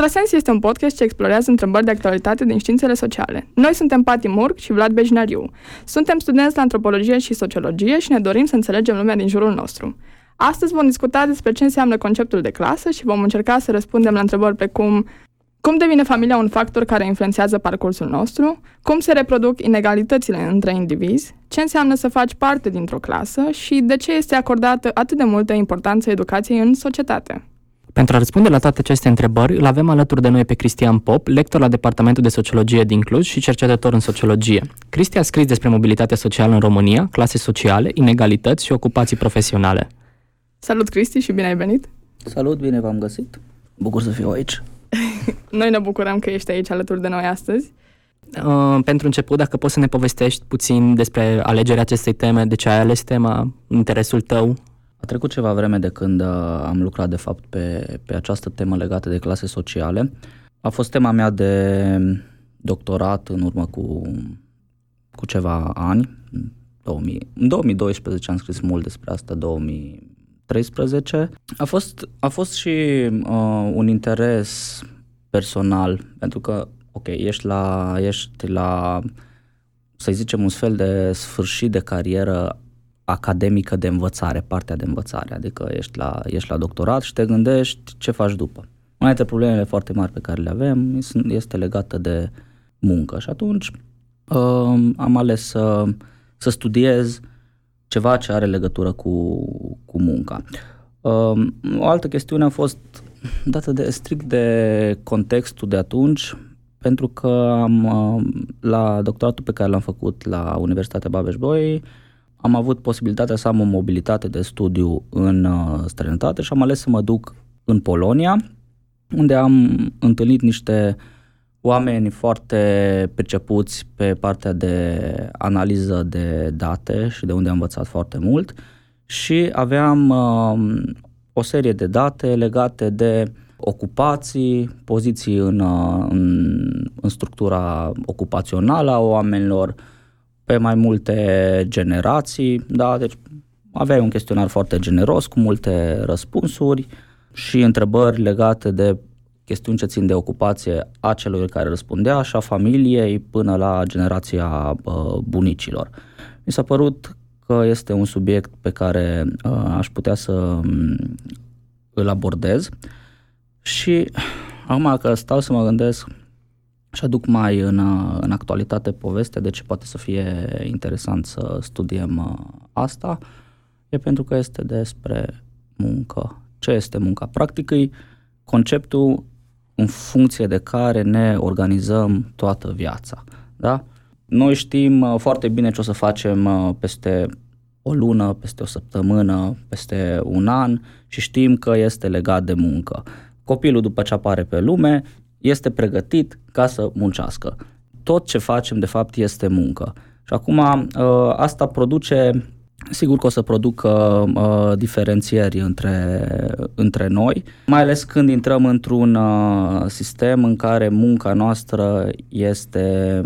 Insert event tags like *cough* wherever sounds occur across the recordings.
Contrasens este un podcast ce explorează întrebări de actualitate din științele sociale. Noi suntem Pati Murg și Vlad Bejnariu. Suntem studenți la antropologie și sociologie și ne dorim să înțelegem lumea din jurul nostru. Astăzi vom discuta despre ce înseamnă conceptul de clasă și vom încerca să răspundem la întrebări pe cum cum devine familia un factor care influențează parcursul nostru? Cum se reproduc inegalitățile între indivizi? Ce înseamnă să faci parte dintr-o clasă? Și de ce este acordată atât de multă importanță educației în societate? Pentru a răspunde la toate aceste întrebări, îl avem alături de noi pe Cristian Pop, lector la Departamentul de Sociologie din Cluj și cercetător în sociologie. Cristi a scris despre mobilitatea socială în România, clase sociale, inegalități și ocupații profesionale. Salut, Cristi, și bine ai venit! Salut, bine v-am găsit! Bucur să fiu aici! *laughs* Noi ne bucurăm că ești aici alături de noi astăzi. Uh, pentru început, dacă poți să ne povestești puțin despre alegerea acestei teme, de ce ai ales tema, interesul tău? A trecut ceva vreme de când uh, am lucrat, de fapt, pe, pe această temă legată de clase sociale. A fost tema mea de doctorat în urmă cu, cu ceva ani. 2000, în 2012 am scris mult despre asta, 2013. A fost, a fost și uh, un interes personal, pentru că, ok, ești la, ești la, să zicem, un fel de sfârșit de carieră academică de învățare, partea de învățare, adică ești la, ești la doctorat și te gândești ce faci după. Una dintre problemele foarte mari pe care le avem este legată de muncă și atunci uh, am ales să, să studiez ceva ce are legătură cu, cu munca. Uh, o altă chestiune a fost dată de strict de contextul de atunci, pentru că am, uh, la doctoratul pe care l-am făcut la Universitatea Babeș-Bolyai, am avut posibilitatea să am o mobilitate de studiu în uh, străinătate și am ales să mă duc în Polonia, unde am întâlnit niște oameni foarte percepuți pe partea de analiză de date și de unde am învățat foarte mult și aveam uh, o serie de date legate de ocupații, poziții în, uh, în, în structura ocupațională a oamenilor, pe mai multe generații, da, deci aveai un chestionar foarte generos cu multe răspunsuri și întrebări legate de chestiuni ce țin de ocupație a celor care răspundea și a familiei până la generația uh, bunicilor. Mi s-a părut că este un subiect pe care uh, aș putea să um, îl abordez și acum că stau să mă gândesc și aduc mai în, în actualitate povestea de ce poate să fie interesant să studiem uh, asta, e pentru că este despre muncă. Ce este munca? Practic e conceptul în funcție de care ne organizăm toată viața. Da? Noi știm uh, foarte bine ce o să facem uh, peste o lună, peste o săptămână, peste un an și știm că este legat de muncă. Copilul după ce apare pe lume este pregătit ca să muncească. Tot ce facem, de fapt, este muncă. Și acum uh, asta produce, sigur că o să producă uh, diferențieri între, între noi, mai ales când intrăm într-un uh, sistem în care munca noastră este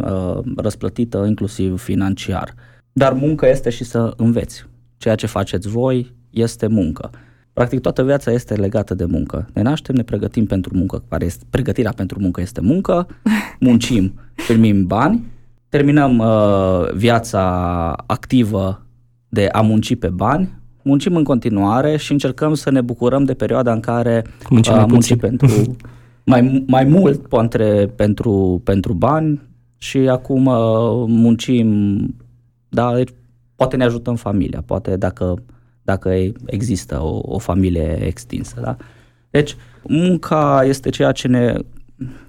răsplătită inclusiv financiar. Dar muncă este și să înveți. Ceea ce faceți voi este muncă. Practic toată viața este legată de muncă. Ne naștem, ne pregătim pentru muncă, care este, pregătirea pentru muncă este muncă, *laughs* muncim, primim bani, terminăm uh, viața activă de a munci pe bani, muncim în continuare și încercăm să ne bucurăm de perioada în care muncim uh, muncim pentru *laughs* mai, mai mult poate pentru, pentru bani și acum uh, muncim, da, deci poate ne ajutăm familia, poate dacă dacă există o, o familie extinsă. Da? Deci, munca este ceea ce ne,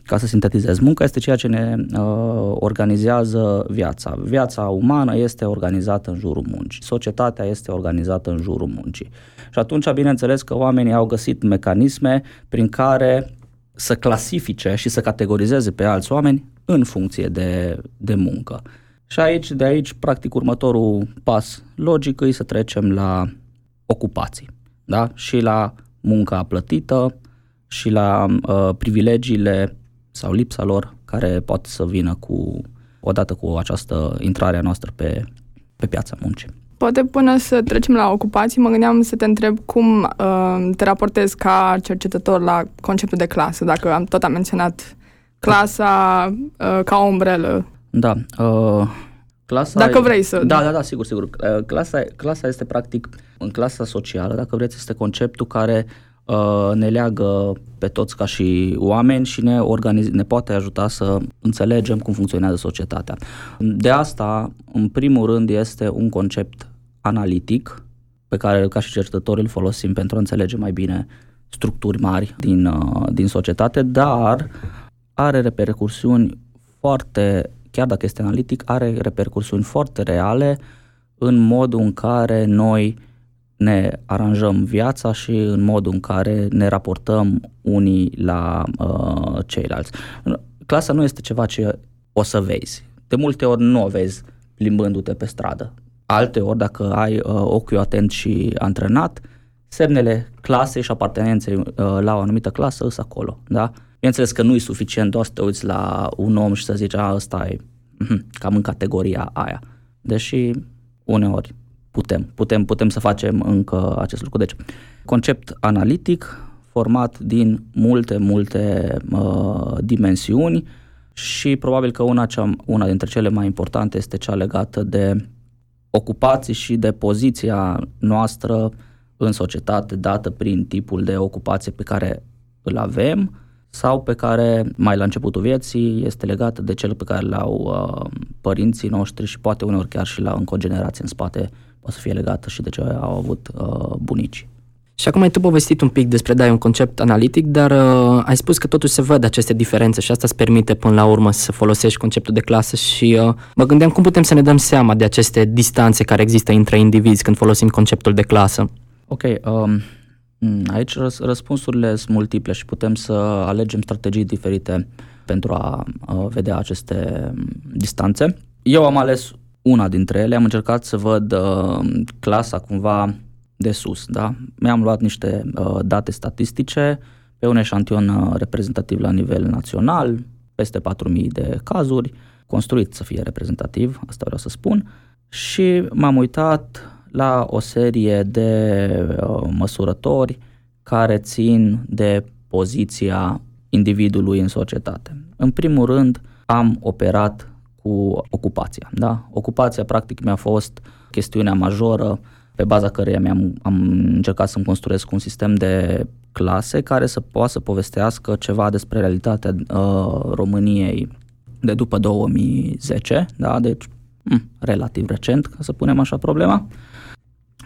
ca să sintetizez, munca este ceea ce ne uh, organizează viața. Viața umană este organizată în jurul muncii, societatea este organizată în jurul muncii. Și atunci, bineînțeles că oamenii au găsit mecanisme prin care să clasifice și să categorizeze pe alți oameni în funcție de, de muncă. Și aici, de aici, practic, următorul pas logic e să trecem la ocupații da? și la munca plătită și la uh, privilegiile sau lipsa lor care pot să vină cu odată cu această intrare a noastră pe, pe piața muncii. Poate până să trecem la ocupații, mă gândeam să te întreb cum uh, te raportezi ca cercetător la conceptul de clasă, dacă am tot am menționat clasa uh, ca o umbrelă. Da. Uh, clasa dacă vrei să... Da, da, da, sigur, sigur. Uh, clasa, clasa este practic, în clasa socială, dacă vreți, este conceptul care uh, ne leagă pe toți ca și oameni și ne, organiz- ne poate ajuta să înțelegem cum funcționează societatea. De asta, în primul rând, este un concept analitic pe care ca și cercetători îl folosim pentru a înțelege mai bine structuri mari din, uh, din societate, dar are repercursiuni foarte, chiar dacă este analitic, are repercursiuni foarte reale în modul în care noi ne aranjăm viața și în modul în care ne raportăm unii la uh, ceilalți. Clasa nu este ceva ce o să vezi. De multe ori nu o vezi plimbându-te pe stradă. Alte ori, dacă ai uh, ochiul atent și antrenat, semnele clasei și apartenenței uh, la o anumită clasă sunt acolo. Da? Bineînțeles că nu e suficient doar să te uiți la un om și să zici, a, ăsta e mhm, *clears throat* cam în categoria aia. Deși uneori putem, putem, putem să facem încă acest lucru. Deci, concept analitic format din multe, multe uh, dimensiuni și probabil că una, cea, una dintre cele mai importante este cea legată de ocupații și de poziția noastră în societate dată prin tipul de ocupație pe care îl avem sau pe care mai la începutul vieții este legată de cel pe care l-au uh, părinții noștri și poate uneori chiar și la încă o generație în spate poate să fie legată și de ce au avut uh, bunicii. Și acum ai tu povestit un pic despre, da, un concept analitic, dar uh, ai spus că totuși se văd aceste diferențe și asta îți permite până la urmă să folosești conceptul de clasă și uh, mă gândeam cum putem să ne dăm seama de aceste distanțe care există între indivizi când folosim conceptul de clasă. Ok, um, aici răs- răspunsurile sunt multiple și putem să alegem strategii diferite pentru a uh, vedea aceste um, distanțe. Eu am ales una dintre ele, am încercat să văd uh, clasa cumva de sus. Da? Mi-am luat niște uh, date statistice pe un eșantion uh, reprezentativ la nivel național, peste 4.000 de cazuri, construit să fie reprezentativ, asta vreau să spun, și m-am uitat la o serie de uh, măsurători care țin de poziția individului în societate. În primul rând, am operat cu ocupația. Da? Ocupația, practic, mi-a fost chestiunea majoră pe baza căreia mi-am am încercat să-mi construiesc un sistem de clase care să poată să povestească ceva despre realitatea uh, României de după 2010, da? deci m- hm, relativ recent, ca să punem așa problema.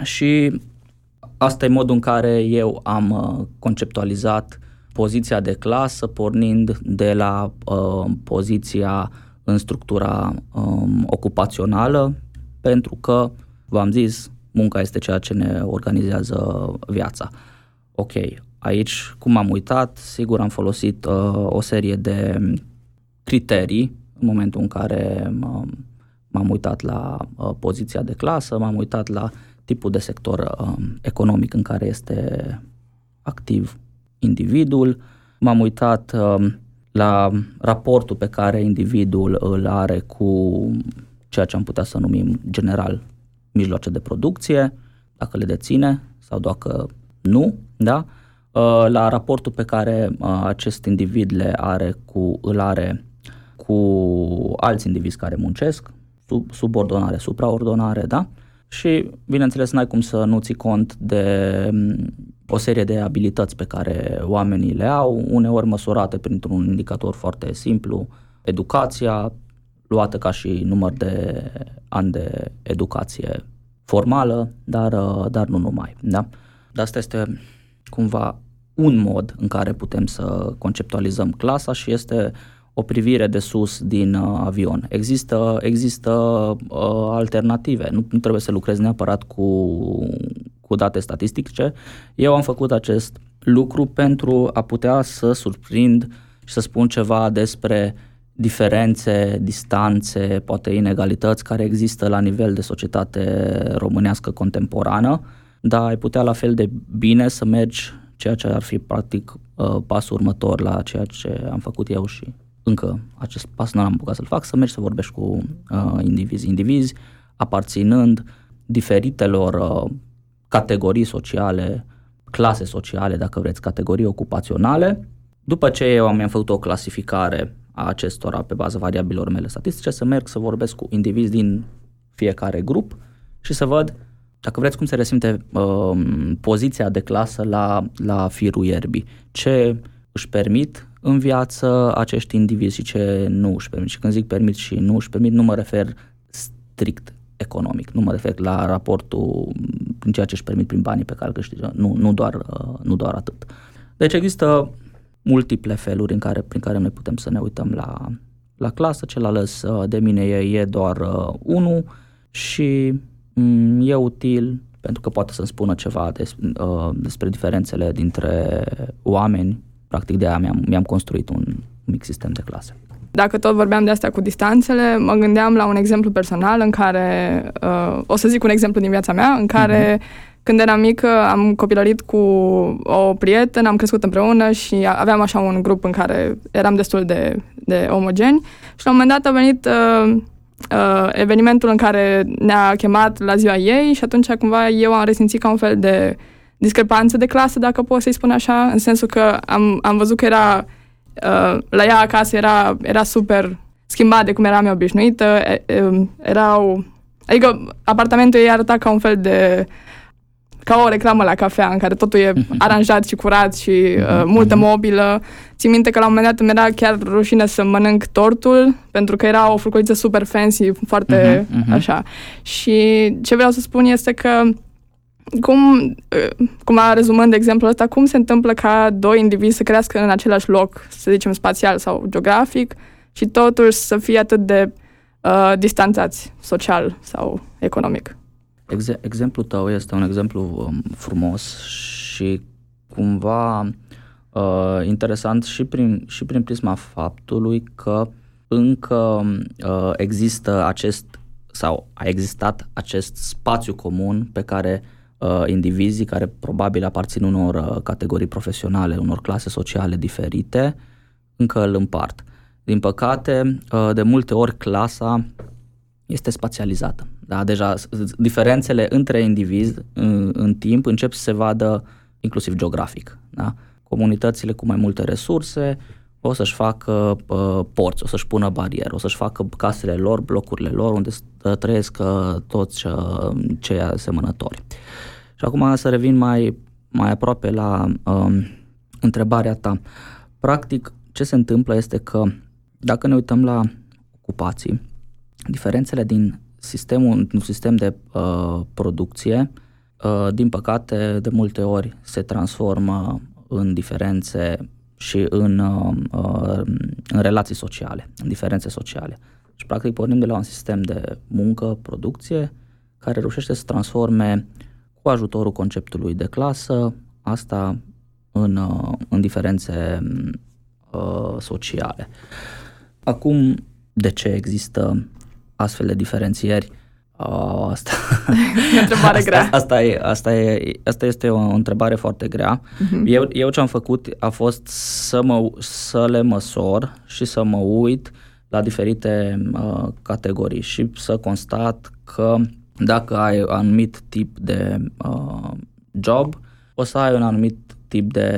Și asta e modul în care eu am uh, conceptualizat poziția de clasă, pornind de la uh, poziția în structura um, ocupațională, pentru că, v-am zis, munca este ceea ce ne organizează viața. Ok, aici, cum am uitat, sigur am folosit uh, o serie de criterii în momentul în care m- m-am uitat la uh, poziția de clasă, m-am uitat la tipul de sector uh, economic în care este activ individul, m-am uitat uh, la raportul pe care individul îl are cu ceea ce am putea să numim general mijloace de producție, dacă le deține sau dacă nu, da? Uh, la raportul pe care uh, acest individ le are cu, îl are cu alți indivizi care muncesc, sub, subordonare, supraordonare, da? Și, bineînțeles, n-ai cum să nu ții cont de mm, o serie de abilități pe care oamenii le au, uneori măsurate printr-un indicator foarte simplu, educația, luată ca și număr de ani de educație formală, dar, dar nu numai. Da? Dar asta este cumva un mod în care putem să conceptualizăm clasa și este o privire de sus din uh, avion. Există, există uh, alternative, nu, nu trebuie să lucrezi neapărat cu, cu date statistice. Eu am făcut acest lucru pentru a putea să surprind și să spun ceva despre diferențe, distanțe, poate inegalități care există la nivel de societate românească contemporană, dar ai putea la fel de bine să mergi ceea ce ar fi practic uh, pasul următor la ceea ce am făcut eu și încă acest pas nu am apucat să-l fac, să mergi să vorbești cu uh, indivizi, indivizi aparținând diferitelor uh, categorii sociale, clase sociale, dacă vreți, categorii ocupaționale. După ce eu am făcut o clasificare a acestora pe baza variabilor mele statistice, să merg să vorbesc cu indivizi din fiecare grup și să văd, dacă vreți, cum se resimte uh, poziția de clasă la, la firul ierbii. Ce își permit în viață acești indivizi și ce nu își permit. Și când zic permit și nu își permit, nu mă refer strict economic, nu mă refer la raportul prin ceea ce își permit prin banii pe care îl câștigă, nu, nu, doar, uh, nu doar atât. Deci există multiple feluri în care, prin care noi putem să ne uităm la, la clasă, cel ales uh, de mine e, e doar uh, unul și mm, e util pentru că poate să-mi spună ceva des, uh, despre diferențele dintre oameni. Practic de aia mi-am, mi-am construit un mic sistem de clase. Dacă tot vorbeam de astea cu distanțele, mă gândeam la un exemplu personal în care, uh, o să zic un exemplu din viața mea, în care uh-huh când eram mică, am copilărit cu o prietenă, am crescut împreună și aveam așa un grup în care eram destul de, de omogeni și la un moment dat a venit uh, uh, evenimentul în care ne-a chemat la ziua ei și atunci cumva eu am resimțit ca un fel de discrepanță de clasă, dacă pot să-i spun așa, în sensul că am, am văzut că era uh, la ea acasă era, era super schimbat de cum eram eu obișnuită, um, erau Adică apartamentul ei arăta ca un fel de ca o reclamă la cafea în care totul e mhm. *laughs* aranjat și curat și uh, mhm. multă mhm. mobilă. Țin minte că la un moment dat îmi era chiar rușine să mănânc tortul pentru că era o furculiță super fancy, foarte uh-huh, uh-huh. așa. Și ce vreau să spun este că cum, uh, cum a rezumând exemplul ăsta, cum se întâmplă ca doi indivizi să crească în același loc, să zicem spațial sau geografic, și totuși să fie atât de uh, distanțați social sau economic? Exe- exemplul tău este un exemplu um, frumos și cumva uh, interesant și prin, și prin prisma faptului că încă uh, există acest sau a existat acest spațiu comun pe care uh, indivizii care probabil aparțin unor uh, categorii profesionale, unor clase sociale diferite, încă îl împart. Din păcate, uh, de multe ori clasa este spațializată. Da? Deja diferențele între indivizi în, în timp încep să se vadă inclusiv geografic. Da? Comunitățile cu mai multe resurse o să-și facă uh, porți, o să-și pună bariere, o să-și facă casele lor, blocurile lor, unde trăiesc uh, toți uh, cei asemănători. Și acum să revin mai, mai aproape la uh, întrebarea ta. Practic, ce se întâmplă este că dacă ne uităm la ocupații, diferențele din sistemul, un sistem de uh, producție, uh, din păcate, de multe ori se transformă în diferențe și în, uh, uh, în relații sociale, în diferențe sociale. Și practic pornim de la un sistem de muncă, producție, care reușește să transforme cu ajutorul conceptului de clasă, asta în, uh, în diferențe uh, sociale. Acum, de ce există astfel de diferențieri? Oh, asta, *laughs* e o întrebare grea. Asta, asta, e, asta, e, asta este o întrebare foarte grea. Uh-huh. Eu, eu ce am făcut a fost să, mă, să le măsor și să mă uit la diferite uh, categorii și să constat că dacă ai un anumit tip de uh, job, o să ai un anumit tip de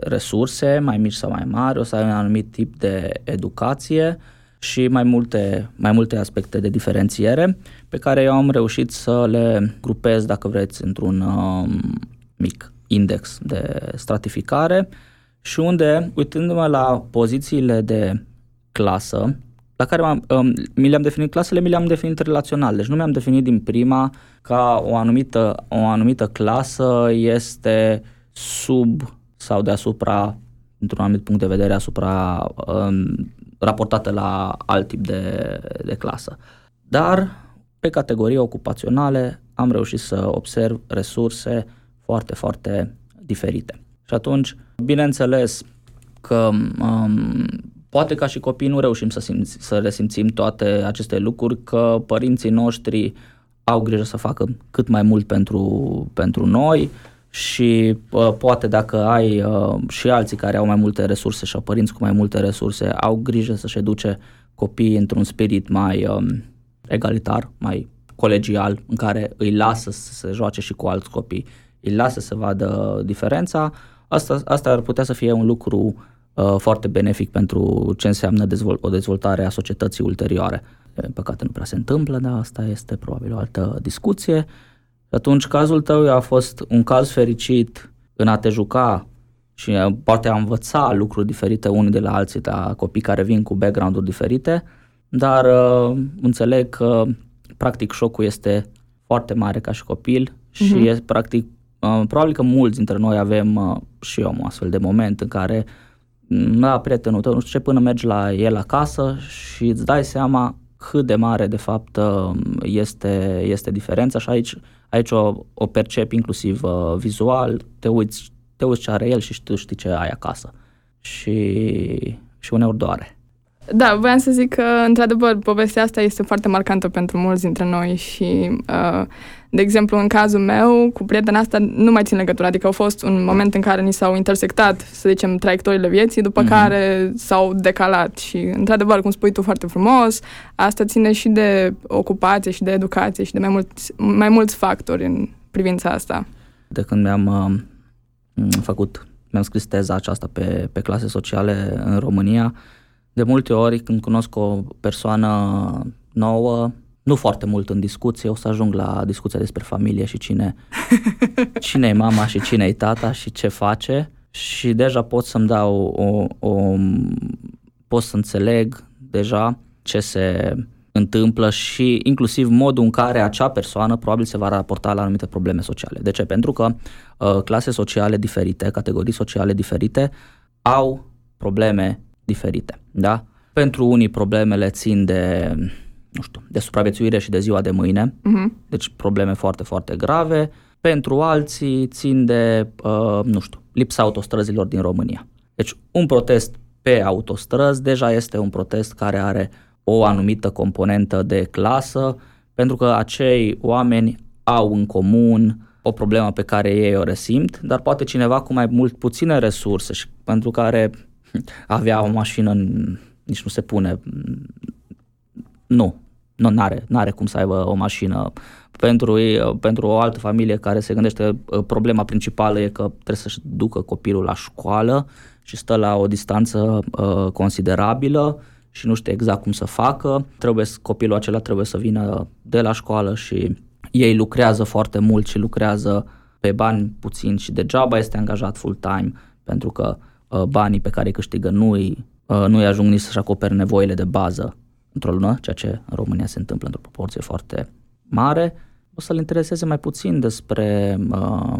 resurse, mai mici sau mai mari, o să ai un anumit tip de educație, și mai multe, mai multe aspecte de diferențiere pe care eu am reușit să le grupez, dacă vreți, într-un um, mic index de stratificare și unde, uitându-mă la pozițiile de clasă, la care m-am, um, mi le-am definit clasele, mi le-am definit relațional. Deci nu mi-am definit din prima ca o anumită, o anumită clasă este sub sau deasupra, într-un anumit punct de vedere, asupra um, raportate la alt tip de, de clasă. Dar pe categorii ocupaționale am reușit să observ resurse foarte, foarte diferite. Și atunci, bineînțeles că um, poate ca și copii nu reușim să, simți, să resimțim toate aceste lucruri, că părinții noștri au grijă să facă cât mai mult pentru, pentru noi, și uh, poate dacă ai uh, și alții care au mai multe resurse și au părinți cu mai multe resurse, au grijă să-și educe copiii într-un spirit mai um, egalitar, mai colegial în care îi lasă să se joace și cu alți copii, îi lasă să vadă diferența, asta, asta ar putea să fie un lucru uh, foarte benefic pentru ce înseamnă dezvol- o dezvoltare a societății ulterioare. Pe păcate nu prea se întâmplă, dar asta este probabil o altă discuție. Atunci cazul tău a fost un caz fericit în a te juca și uh, poate a învăța lucruri diferite unii de la alții, la copii care vin cu background-uri diferite, dar uh, înțeleg că practic șocul este foarte mare ca și copil și uh-huh. e practic uh, probabil că mulți dintre noi avem uh, și eu un astfel de moment în care mm, da, prietenul tău, nu știu ce, până mergi la el acasă și îți dai seama cât de mare de fapt uh, este, este diferența și aici, aici o, o percepi inclusiv uh, vizual, te uiți, te uiți ce are el și tu știi ce ai acasă și, și uneori doare. Da, voiam să zic că, într-adevăr, povestea asta este foarte marcantă pentru mulți dintre noi și, uh, de exemplu, în cazul meu, cu prietena asta nu mai țin legătura, adică au fost un moment în care ni s-au intersectat, să zicem, traiectoriile vieții, după mm-hmm. care s-au decalat și, într-adevăr, cum spui tu foarte frumos, asta ține și de ocupație și de educație și de mai mulți, mai mulți factori în privința asta. De când mi-am uh, făcut, mi-am scris teza aceasta pe, pe clase sociale în România, de multe ori când cunosc o persoană nouă, nu foarte mult în discuție, o să ajung la discuția despre familie și cine, *laughs* cine e mama și cine e tata și ce face și deja pot să-mi dau o, o pot să înțeleg deja ce se întâmplă și inclusiv modul în care acea persoană probabil se va raporta la anumite probleme sociale. De ce? Pentru că uh, clase sociale diferite, categorii sociale diferite au probleme diferite. Da? Pentru unii problemele țin de, nu știu, de supraviețuire și de ziua de mâine, uh-huh. deci probleme foarte, foarte grave. Pentru alții țin de, uh, nu știu, lipsa autostrăzilor din România. Deci un protest pe autostrăzi deja este un protest care are o anumită componentă de clasă, pentru că acei oameni au în comun o problemă pe care ei o resimt, dar poate cineva cu mai mult puține resurse și pentru care avea o mașină, nici nu se pune, nu, nu are n-are cum să aibă o mașină. Pentru, pentru o altă familie care se gândește, ă, problema principală e că trebuie să-și ducă copilul la școală și stă la o distanță uh, considerabilă și nu știe exact cum să facă. Trebuie, copilul acela trebuie să vină de la școală și ei lucrează foarte mult și lucrează pe bani puțin și degeaba este angajat full-time pentru că Uh, banii pe care îi câștigă nu îi, uh, nu îi ajung nici să-și acopere nevoile de bază într-o lună, ceea ce în România se întâmplă într-o proporție foarte mare, o să-l intereseze mai puțin despre uh,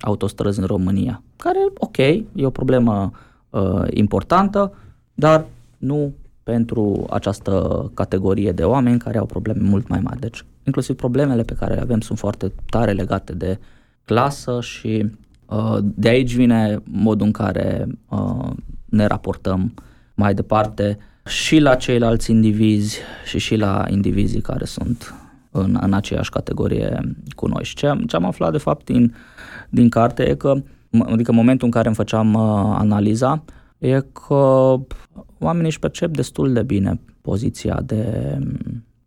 autostrăzi în România, care, ok, e o problemă uh, importantă, dar nu pentru această categorie de oameni care au probleme mult mai mari. Deci, inclusiv problemele pe care le avem sunt foarte tare legate de clasă și Uh, de aici vine modul în care uh, ne raportăm mai departe și la ceilalți indivizi și și la indivizii care sunt în, în aceeași categorie cu noi. Și ce, ce am aflat de fapt din, din carte e că, adică în momentul în care îmi făceam uh, analiza, e că oamenii își percep destul de bine poziția de,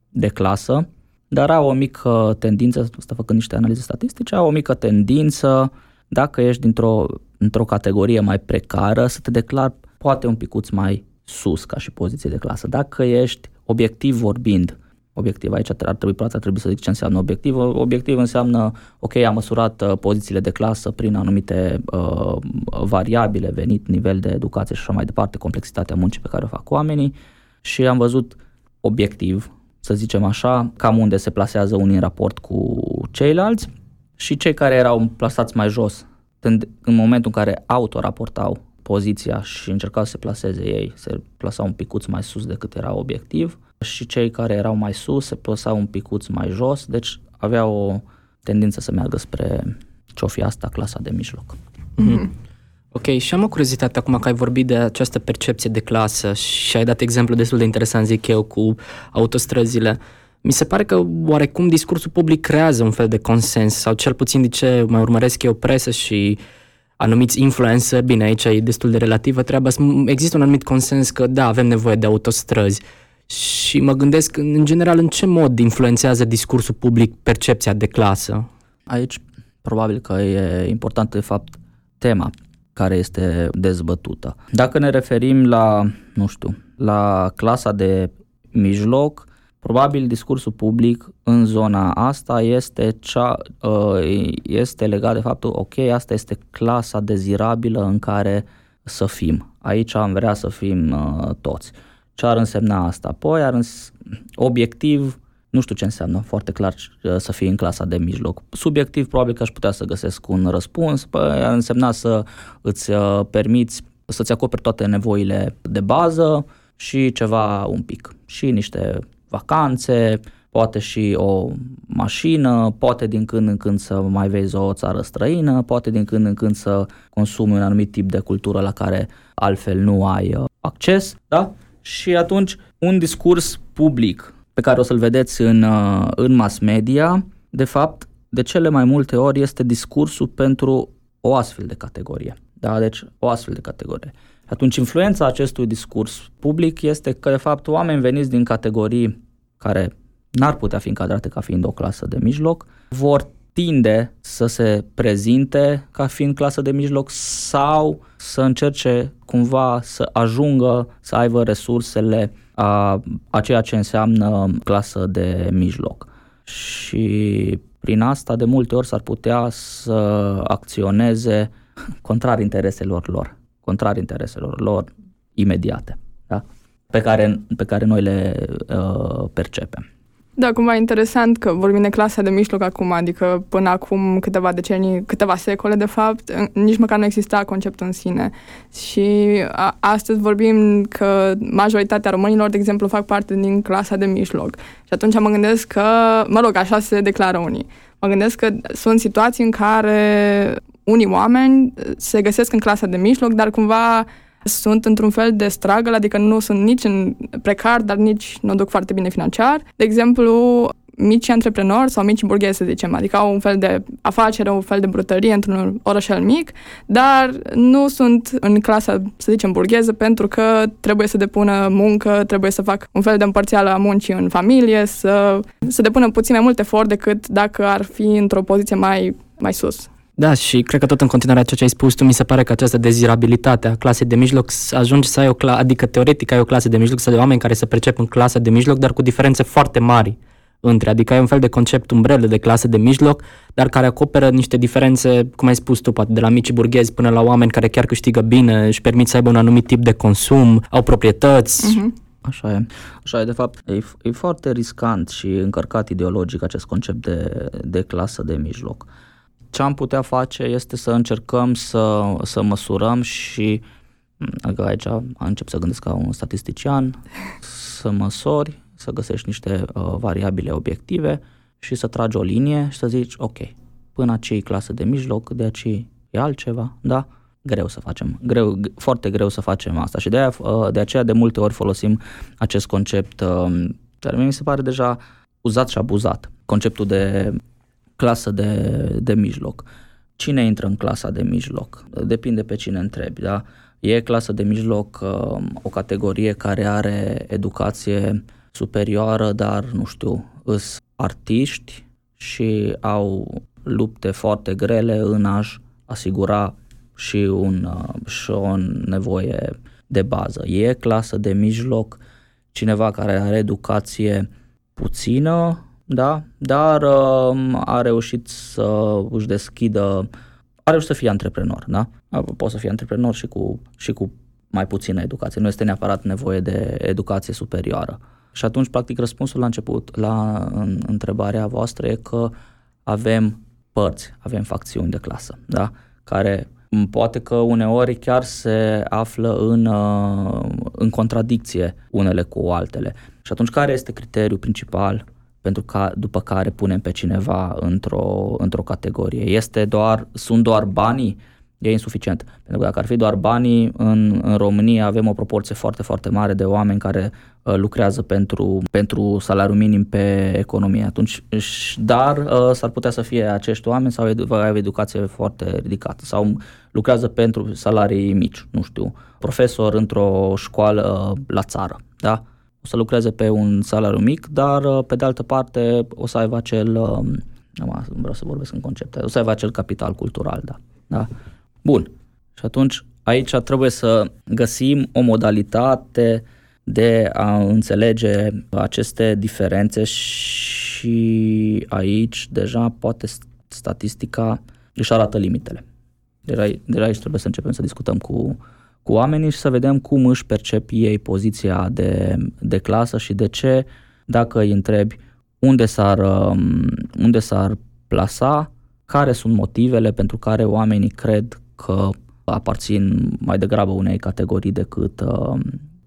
de clasă, dar au o mică tendință, asta făcând niște analize statistice, au o mică tendință dacă ești dintr-o, într-o categorie mai precară, să te declar poate un picuț mai sus ca și poziție de clasă. Dacă ești obiectiv vorbind, obiectiv aici ar trebui, poate ar trebui să zic ce înseamnă obiectiv. Obiectiv înseamnă, ok, am măsurat uh, pozițiile de clasă prin anumite uh, variabile, venit, nivel de educație și așa mai departe, complexitatea muncii pe care o fac oamenii și am văzut obiectiv, să zicem așa, cam unde se plasează unii în raport cu ceilalți și cei care erau plasați mai jos, în, în momentul în care autoraportau poziția și încercau să se placeze ei, se plasau un picuț mai sus decât era obiectiv și cei care erau mai sus se plasau un picuț mai jos, deci aveau o tendință să meargă spre ce-o fi asta, clasa de mijloc. Mm-hmm. Ok, și am o curiozitate acum că ai vorbit de această percepție de clasă și ai dat exemplu destul de interesant, zic eu, cu autostrăzile. Uh, mi se pare că oarecum discursul public creează un fel de consens sau cel puțin de ce mai urmăresc eu presă și anumiți influencer, bine, aici e destul de relativă treaba, există un anumit consens că da, avem nevoie de autostrăzi Și mă gândesc, în general, în ce mod influențează discursul public percepția de clasă? Aici, probabil că e importantă, de fapt, tema care este dezbătută. Dacă ne referim la, nu știu, la clasa de mijloc, probabil discursul public în zona asta este, cea, uh, este legat de faptul, ok, asta este clasa dezirabilă în care să fim. Aici am vrea să fim uh, toți. Ce ar însemna asta? Apoi, ar îns- obiectiv, nu știu ce înseamnă foarte clar uh, să fii în clasa de mijloc. Subiectiv, probabil că aș putea să găsesc un răspuns, păi ar însemna să îți permiți să-ți acoperi toate nevoile de bază și ceva un pic. Și niște vacanțe, poate și o mașină, poate din când în când să mai vezi o țară străină, poate din când în când să consumi un anumit tip de cultură la care altfel nu ai uh, acces, da? Și atunci un discurs public pe care o să-l vedeți în, uh, în mass media, de fapt, de cele mai multe ori este discursul pentru o astfel de categorie. Da? Deci o astfel de categorie. Atunci influența acestui discurs public este că de fapt oameni veniți din categorii care n-ar putea fi încadrate ca fiind o clasă de mijloc, vor tinde să se prezinte ca fiind clasă de mijloc sau să încerce cumva să ajungă să aibă resursele a, a ceea ce înseamnă clasă de mijloc. Și prin asta de multe ori s-ar putea să acționeze contrar intereselor lor, contrar intereselor lor imediate, da? pe, care, pe care noi le uh, percepem. Da, cumva interesant că vorbim de clasa de mijloc acum, adică până acum câteva decenii, câteva secole de fapt, nici măcar nu exista conceptul în sine. Și a, astăzi vorbim că majoritatea românilor, de exemplu, fac parte din clasa de mijloc. Și atunci mă gândesc că, mă rog, așa se declară unii. Mă gândesc că sunt situații în care unii oameni se găsesc în clasa de mijloc, dar cumva sunt într-un fel de struggle, adică nu sunt nici în precar, dar nici nu duc foarte bine financiar. De exemplu, mici antreprenori sau mici burghezi, să zicem, adică au un fel de afacere, un fel de brutărie într-un orășel mic, dar nu sunt în clasa, să zicem, burgheză pentru că trebuie să depună muncă, trebuie să fac un fel de împărțeală a muncii în familie, să, să depună puțin mai mult efort decât dacă ar fi într-o poziție mai, mai sus. Da, și cred că tot în continuare ceea ce ai spus tu, mi se pare că această dezirabilitate a clasei de mijloc ajunge să ai o clasă, adică teoretic ai o clasă de mijloc, să ai oameni care se percep în clasa de mijloc, dar cu diferențe foarte mari între, adică ai un fel de concept umbrelă de clasă de mijloc, dar care acoperă niște diferențe, cum ai spus tu, poate de la mici burghezi până la oameni care chiar câștigă bine, își permit să aibă un anumit tip de consum, au proprietăți. Uh-huh. Așa e. Așa e, de fapt, e, e foarte riscant și încărcat ideologic acest concept de, de clasă de mijloc ce am putea face este să încercăm să, să măsurăm și adică aici încep să gândesc ca un statistician, să măsori, să găsești niște uh, variabile obiective și să tragi o linie și să zici, ok, până aici clasă de mijloc, de aici e altceva, da? Greu să facem, greu, foarte greu să facem asta și de, aia, uh, de aceea de multe ori folosim acest concept uh, care mi se pare deja uzat și abuzat. Conceptul de clasă de, de mijloc. Cine intră în clasa de mijloc? Depinde pe cine întrebi, da? E clasă de mijloc uh, o categorie care are educație superioară, dar, nu știu, îs artiști și au lupte foarte grele în a-și asigura și, un, uh, și o nevoie de bază. E clasă de mijloc cineva care are educație puțină, da? dar uh, a reușit să își deschidă, a reușit să fie antreprenor. Da? Poți să fii antreprenor și cu, și cu mai puțină educație. Nu este neapărat nevoie de educație superioară. Și atunci, practic, răspunsul la început, la în, întrebarea voastră e că avem părți, avem facțiuni de clasă, da? care poate că uneori chiar se află în, uh, în contradicție unele cu altele. Și atunci, care este criteriul principal pentru ca după care punem pe cineva într-o, într-o categorie. Este doar, sunt doar banii, e insuficient. Pentru că dacă ar fi doar banii, în, în România avem o proporție foarte, foarte mare de oameni care uh, lucrează pentru, pentru salariul minim pe economie. Atunci, dar uh, s-ar putea să fie acești oameni sau au educație foarte ridicată sau lucrează pentru salarii mici, nu știu, profesor într-o școală uh, la țară, da? O să lucreze pe un salariu mic, dar uh, pe de altă parte o să aibă acel, um, nu vreau să vorbesc în concepte, o să aibă acel capital cultural, da. da. Bun. Și atunci aici trebuie să găsim o modalitate de a înțelege aceste diferențe și aici deja poate statistica își arată limitele. Deja, deja aici trebuie să începem să discutăm cu, cu oamenii și să vedem cum își percep ei poziția de, de clasă și de ce, dacă îi întrebi unde s-ar, um, unde s-ar plasa, care sunt motivele pentru care oamenii cred că aparțin mai degrabă unei categorii decât uh,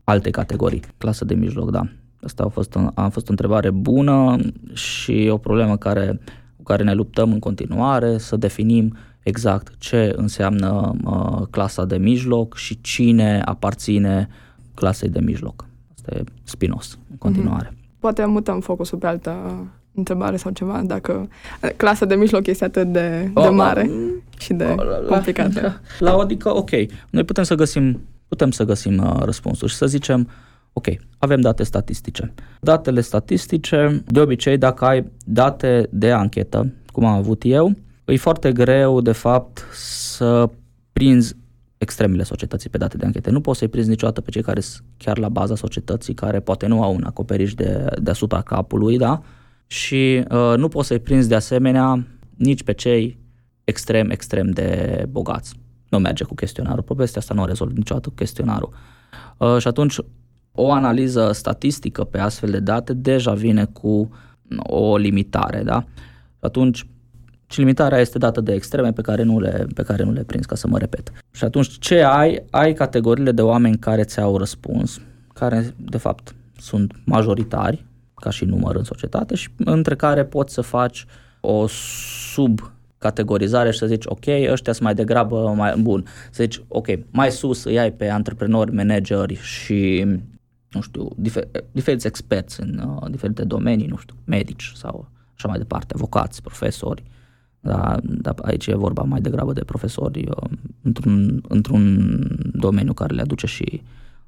alte categorii. Clasă de mijloc, da. Asta a fost, a fost o întrebare bună și o problemă care, cu care ne luptăm în continuare, să definim exact ce înseamnă uh, clasa de mijloc și cine aparține clasei de mijloc. Asta e spinos în continuare. Mm-hmm. Poate mutăm focusul pe altă întrebare sau ceva, dacă clasa de mijloc este atât de, de mare la, și de la, complicată. *laughs* La, la adică, ok, noi putem să găsim, putem să găsim uh, răspunsuri și să zicem, ok, avem date statistice. Datele statistice, de obicei, dacă ai date de anchetă, cum am avut eu, e foarte greu, de fapt, să prinzi extremele societății pe date de anchete. Nu poți să-i prinzi niciodată pe cei care sunt chiar la baza societății, care poate nu au un acoperiș de, deasupra capului, da? Și uh, nu poți să-i prinzi de asemenea nici pe cei extrem, extrem de bogați. Nu merge cu chestionarul. Povestea asta nu o rezolvă niciodată cu chestionarul. Uh, și atunci o analiză statistică pe astfel de date deja vine cu o limitare, da? Atunci și limitarea este dată de extreme pe care nu le, pe care nu le prins, ca să mă repet. Și atunci ce ai? Ai categoriile de oameni care ți-au răspuns, care de fapt sunt majoritari, ca și număr în societate și între care poți să faci o sub categorizare și să zici, ok, ăștia sunt mai degrabă mai bun. Să zici, ok, mai sus îi ai pe antreprenori, manageri și, nu știu, difer- diferiți experți în uh, diferite domenii, nu știu, medici sau așa mai departe, avocați, profesori, da, dar aici e vorba mai degrabă de profesori uh, într-un, într-un domeniu care le aduce și,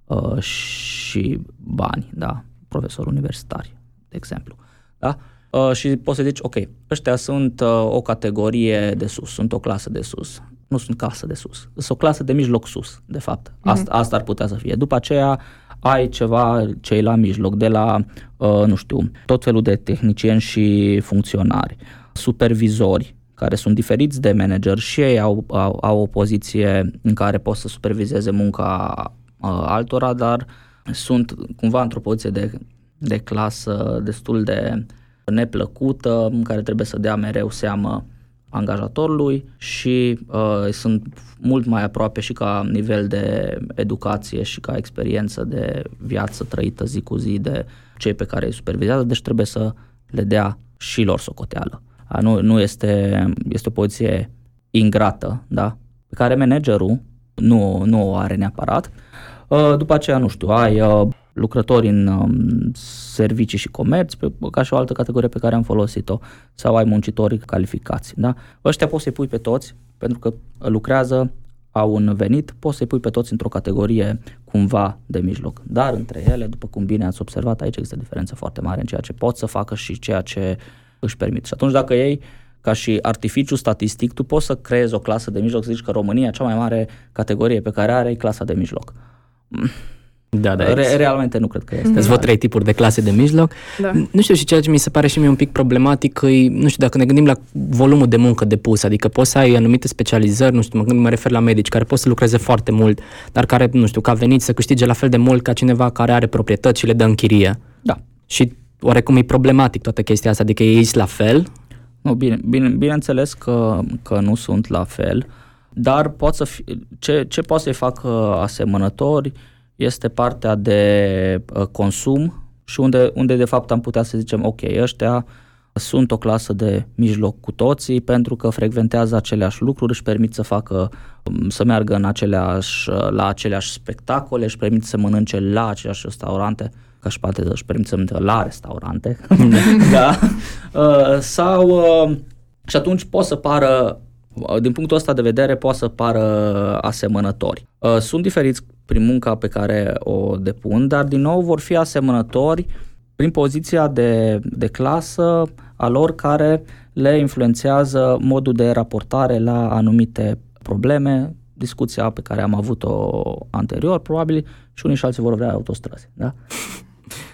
uh, și bani, da, profesori universitari, de exemplu. Da? Uh, și poți să zici, ok, ăștia sunt uh, o categorie de sus, sunt o clasă de sus. Nu sunt clasă de sus, sunt o clasă de mijloc sus, de fapt. Mhm. Asta, mm-hmm. asta ar putea să fie. După aceea ai ceva cei la mijloc, de la, uh, nu știu, tot felul de tehnicieni și funcționari, supervizori, care sunt diferiți de manager și ei au, au, au o poziție în care pot să supervizeze munca uh, altora, dar sunt cumva într-o poziție de, de clasă destul de neplăcută, în care trebuie să dea mereu seamă angajatorului și uh, sunt mult mai aproape și ca nivel de educație și ca experiență de viață trăită zi cu zi de cei pe care îi supervizează, deci trebuie să le dea și lor socoteală nu, nu este, este o poziție ingrată, da? pe care managerul nu, nu o are neapărat. După aceea, nu știu, ai lucrători în um, servicii și comerț, pe, ca și o altă categorie pe care am folosit-o, sau ai muncitori calificați. Da? Ăștia poți să-i pui pe toți, pentru că lucrează, au un venit, poți să-i pui pe toți într-o categorie cumva de mijloc. Dar între ele, după cum bine ați observat, aici există diferență foarte mare în ceea ce pot să facă și ceea ce își permit. Și atunci dacă ei ca și artificiu statistic, tu poți să creezi o clasă de mijloc, să zici că România, cea mai mare categorie pe care are e clasa de mijloc. Da, da. Re- realmente nu cred că este. Sunt trei tipuri de clase de mijloc. Da. Nu știu și ceea ce mi se pare și mie un pic problematic, e, nu știu, dacă ne gândim la volumul de muncă depus, adică poți să ai anumite specializări, nu știu, mă, mă refer la medici, care pot să lucreze foarte mult, dar care, nu știu, ca venit să câștige la fel de mult ca cineva care are proprietăți și le dă în chirie. Da. Și oarecum e problematic toată chestia asta, adică ei sunt la fel? Nu, bine, bine, bineînțeles că, că nu sunt la fel, dar pot să fi, ce, ce poate să-i facă asemănători este partea de uh, consum și unde, unde de fapt am putea să zicem, ok, ăștia sunt o clasă de mijloc cu toții pentru că frecventează aceleași lucruri, își permit să facă, um, să meargă în aceleași, la aceleași spectacole, își permit să mănânce la aceleași restaurante că își poate își permit să meargă la restaurante, *laughs* da. Uh, sau uh, și atunci poate să pară, uh, din punctul ăsta de vedere, poate să pară asemănători. Uh, sunt diferiți prin munca pe care o depun, dar din nou vor fi asemănători prin poziția de, de clasă a lor care le influențează modul de raportare la anumite probleme, discuția pe care am avut-o anterior, probabil și unii și alții vor vrea autostrăzi. Da?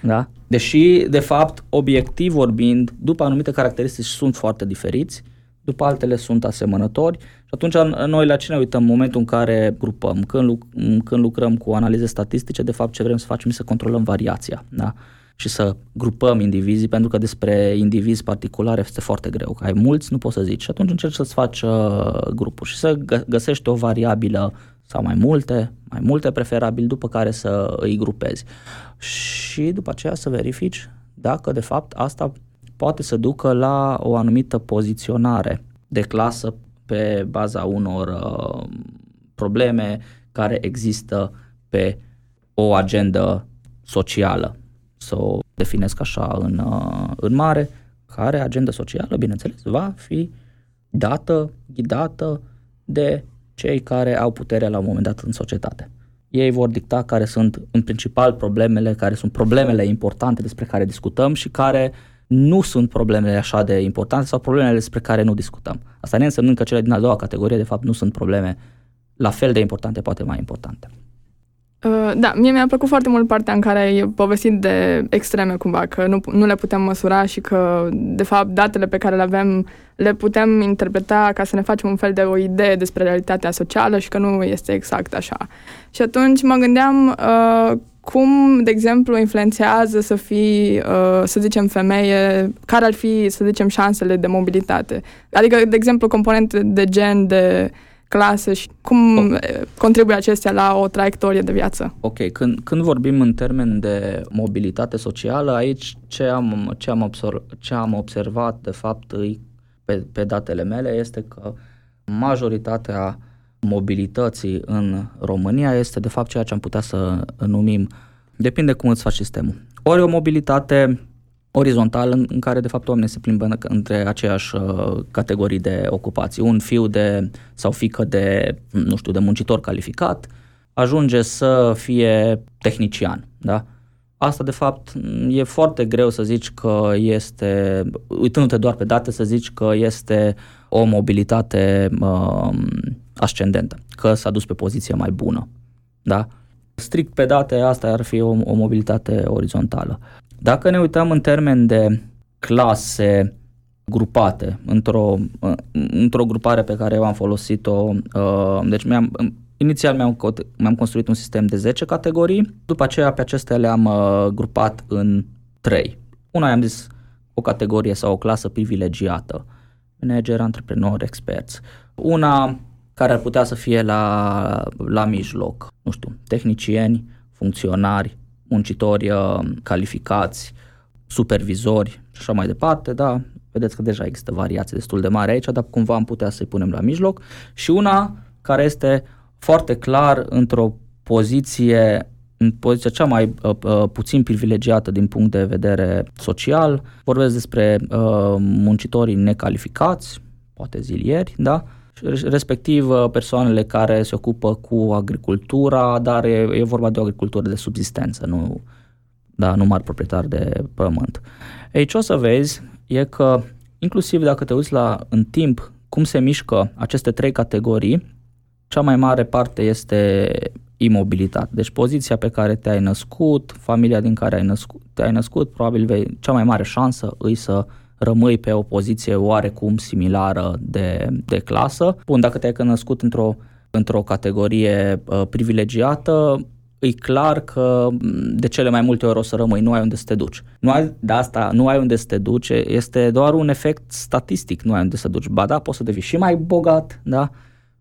Da? Deși, de fapt, obiectiv vorbind, după anumite caracteristici sunt foarte diferiți, după altele sunt asemănători și atunci noi la ce ne uităm în momentul în care grupăm? Când, când lucrăm cu analize statistice, de fapt ce vrem să facem este să controlăm variația. Da? și să grupăm indivizii, pentru că despre indivizi particulare este foarte greu. Că ai mulți, nu poți să zici. Și atunci încerci să-ți faci uh, grupuri și să găsești o variabilă sau mai multe, mai multe preferabil, după care să îi grupezi. Și după aceea să verifici dacă de fapt asta poate să ducă la o anumită poziționare de clasă pe baza unor uh, probleme care există pe o agendă socială să o definesc așa în, uh, în mare, care agenda socială, bineînțeles, va fi dată, ghidată de cei care au puterea la un moment dat în societate. Ei vor dicta care sunt în principal problemele, care sunt problemele importante despre care discutăm și care nu sunt problemele așa de importante sau problemele despre care nu discutăm. Asta ne însemnând că cele din a doua categorie, de fapt, nu sunt probleme la fel de importante, poate mai importante. Uh, da, mie mi-a plăcut foarte mult partea în care ai povestit de extreme cumva, că nu, nu le putem măsura și că, de fapt, datele pe care le avem le putem interpreta ca să ne facem un fel de o idee despre realitatea socială și că nu este exact așa. Și atunci mă gândeam uh, cum, de exemplu, influențează să fii, uh, să zicem, femeie, care ar fi, să zicem, șansele de mobilitate. Adică, de exemplu, componente de gen, de uh, clasă și cum oh. contribuie acestea la o traiectorie de viață. Ok, când, când vorbim în termen de mobilitate socială, aici ce am, ce am, observ, ce am observat de fapt pe, pe datele mele este că majoritatea mobilității în România este de fapt ceea ce am putea să numim, depinde cum îți faci sistemul. Ori o mobilitate orizontal în, în care de fapt oamenii se plimbă între aceeași uh, categorii de ocupații. Un fiu de sau fică de, nu știu, de muncitor calificat ajunge să fie tehnician, da? Asta de fapt e foarte greu să zici că este, uitându-te doar pe date, să zici că este o mobilitate uh, ascendentă, că s-a dus pe poziție mai bună, da? Strict pe date, asta ar fi o, o mobilitate orizontală. Dacă ne uităm în termen de clase grupate într-o, într-o grupare pe care eu am folosit-o, uh, deci mi-am, inițial mi-am, mi-am construit un sistem de 10 categorii, după aceea pe acestea le-am uh, grupat în 3. Una i-am zis o categorie sau o clasă privilegiată, manager, antreprenor, experți. Una care ar putea să fie la, la mijloc, nu știu, tehnicieni, funcționari, muncitori uh, calificați, supervizori și așa mai departe, da, vedeți că deja există variații destul de mari aici, dar cumva am putea să-i punem la mijloc și una care este foarte clar într-o poziție în poziția cea mai uh, uh, puțin privilegiată din punct de vedere social. Vorbesc despre uh, muncitorii necalificați, poate zilieri, da? Respectiv uh, persoanele care se ocupă cu agricultura, dar e, e vorba de o agricultură de subsistență, nu, da, nu mari proprietari de pământ. Ei, ce o să vezi e că, inclusiv dacă te uiți la în timp cum se mișcă aceste trei categorii, cea mai mare parte este imobilitate. Deci poziția pe care te-ai născut, familia din care ai născut, te-ai născut, probabil vei, cea mai mare șansă îi să rămâi pe o poziție oarecum similară de, de clasă. Bun, dacă te-ai născut într-o, într-o categorie uh, privilegiată, e clar că de cele mai multe ori o să rămâi, nu ai unde să te duci. Nu ai, de asta, nu ai unde să te duci, este doar un efect statistic, nu ai unde să te duci. Ba da, poți să devii și mai bogat, da?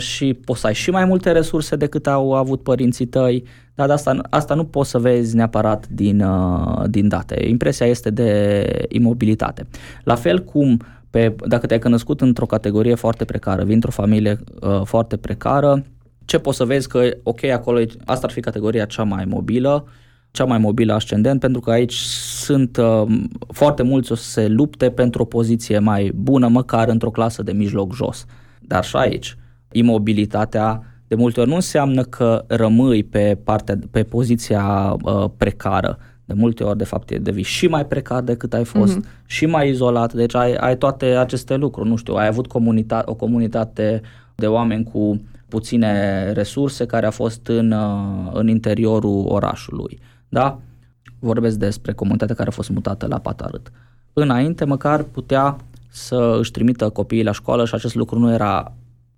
Și poți să ai și mai multe resurse decât au avut părinții tăi, dar de asta, asta nu poți să vezi neapărat din, uh, din date. Impresia este de imobilitate. La fel cum pe, dacă te-ai născut într-o categorie foarte precară, vii într-o familie uh, foarte precară, ce poți să vezi că, ok, acolo asta ar fi categoria cea mai mobilă, cea mai mobilă ascendent, pentru că aici sunt uh, foarte mulți o să se lupte pentru o poziție mai bună, măcar într-o clasă de mijloc jos. Dar și aici, imobilitatea de multe ori nu înseamnă că rămâi pe, partea, pe poziția uh, precară. De multe ori, de fapt, devii și mai precar decât ai fost, mm-hmm. și mai izolat, deci ai, ai toate aceste lucruri. Nu știu, ai avut comunita- o comunitate de oameni cu puține resurse care a fost în, uh, în interiorul orașului. Da? Vorbesc despre comunitatea care a fost mutată la Patarât. Înainte, măcar putea să își trimită copiii la școală și acest lucru nu era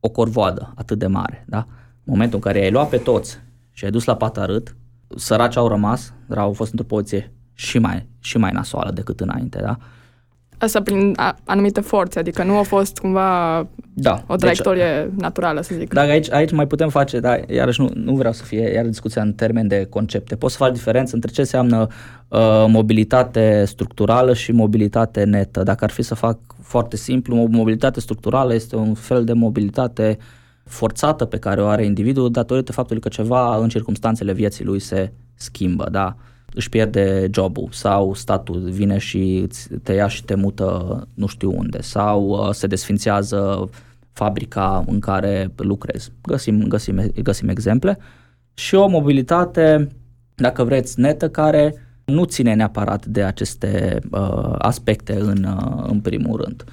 o corvoadă atât de mare. Da? În momentul în care ai luat pe toți și ai dus la Patarât, săraci au rămas, dar au fost într-o poziție și mai, și mai nasoală decât înainte. Da? Asta prin anumite forțe, adică nu a fost cumva da, o traiectorie deci, naturală, să zic. Dar aici, aici mai putem face, dar iarăși nu, nu vreau să fie iar discuția în termen de concepte. Poți să faci diferență între ce înseamnă uh, mobilitate structurală și mobilitate netă. Dacă ar fi să fac foarte simplu, mobilitate structurală este un fel de mobilitate forțată pe care o are individul datorită faptului că ceva în circunstanțele vieții lui se schimbă, da? Își pierde jobul sau statul vine și te ia și te mută nu știu unde sau uh, se desfințează fabrica în care lucrezi. Găsim, găsim, găsim exemple și o mobilitate, dacă vreți, netă care nu ține neapărat de aceste uh, aspecte în, uh, în primul rând.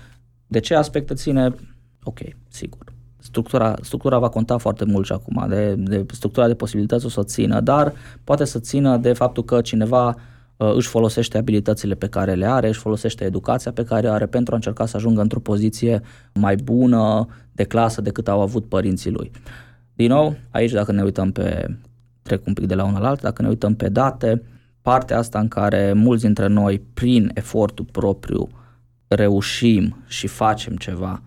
De ce aspecte ține? Ok, sigur structura, structura va conta foarte mult și acum, de, de structura de posibilități o să țină, dar poate să țină de faptul că cineva uh, își folosește abilitățile pe care le are, își folosește educația pe care o are pentru a încerca să ajungă într-o poziție mai bună de clasă decât au avut părinții lui. Din nou, aici dacă ne uităm pe, trec un pic de la una la alta, dacă ne uităm pe date, partea asta în care mulți dintre noi, prin efortul propriu, reușim și facem ceva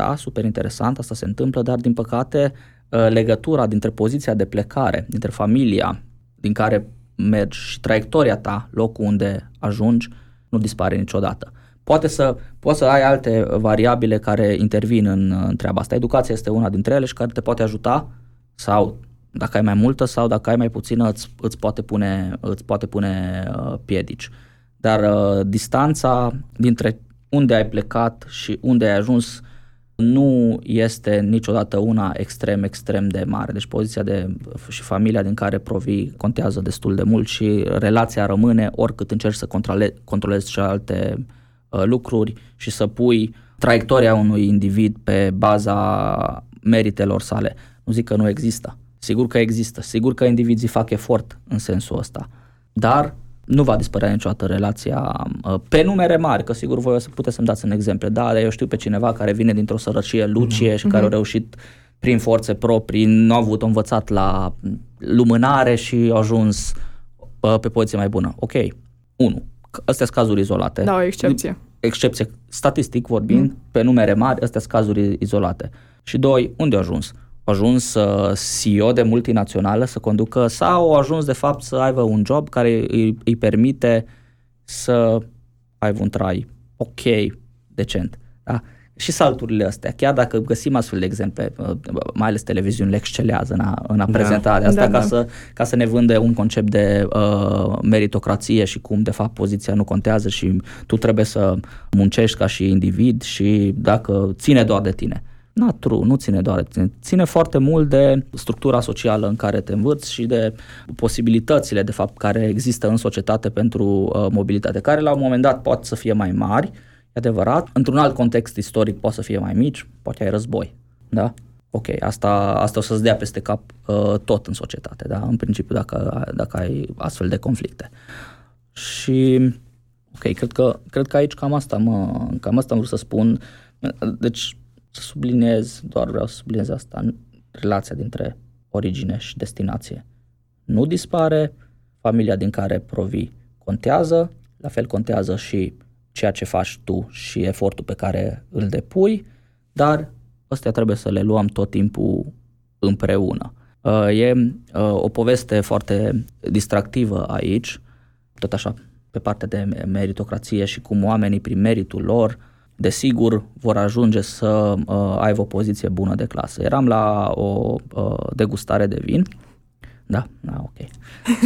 da, super interesant, asta se întâmplă, dar din păcate ă, legătura dintre poziția de plecare, dintre familia din care mergi și traiectoria ta, locul unde ajungi, nu dispare niciodată. Poate să, poți să ai alte variabile care intervin în, în treaba asta. Educația este una dintre ele și care te poate ajuta sau dacă ai mai multă sau dacă ai mai puțină îți, îți poate pune, îți poate pune uh, piedici. Dar uh, distanța dintre unde ai plecat și unde ai ajuns nu este niciodată una extrem, extrem de mare. Deci poziția de, și familia din care provii contează destul de mult și relația rămâne oricât încerci să controle, controlezi și alte uh, lucruri și să pui traiectoria unui individ pe baza meritelor sale. Nu zic că nu există. Sigur că există. Sigur că indivizii fac efort în sensul ăsta. Dar nu va dispărea niciodată relația uh, pe numere mari, că sigur voi o să puteți să-mi dați un exemplu, da, dar eu știu pe cineva care vine dintr-o sărăcie lucie mm-hmm. și care a mhm. reușit prin forțe proprii, nu a avut învățat la lumânare și a ajuns uh, pe poziție mai bună. Ok, unu, astea sunt cazuri izolate. Da, o excepție. Excepție, statistic vorbind, mm. pe numere mari, astea sunt cazuri izolate. Și doi, unde a ajuns? Ajuns uh, CEO de multinațională să conducă sau au ajuns de fapt să aibă un job care îi, îi permite să aibă un trai ok, decent. Da? Și salturile astea, chiar dacă găsim astfel de exemple, uh, mai ales televiziunile excelează în a, în a da. prezenta de asta da, ca, da. Să, ca să ne vândă un concept de uh, meritocrație și cum de fapt poziția nu contează și tu trebuie să muncești ca și individ și dacă ține doar de tine. Not true, nu ține doar, ține, ține foarte mult de structura socială în care te învârți și de posibilitățile, de fapt, care există în societate pentru uh, mobilitate, care la un moment dat pot să fie mai mari, e adevărat, într-un alt context istoric pot să fie mai mici, poate ai război, da? Ok, asta, asta o să-ți dea peste cap uh, tot în societate, da? În principiu, dacă, dacă ai astfel de conflicte. Și, ok, cred că, cred că aici cam asta, mă, cam asta am vrut să spun. Deci, să subliniez, doar vreau să subliniez asta, relația dintre origine și destinație. Nu dispare, familia din care provii contează, la fel contează și ceea ce faci tu și efortul pe care îl depui, dar astea trebuie să le luăm tot timpul împreună. Uh, e uh, o poveste foarte distractivă aici, tot așa, pe partea de meritocrație și cum oamenii prin meritul lor desigur vor ajunge să uh, aibă o poziție bună de clasă. Eram la o uh, degustare de vin. Da, da, ok.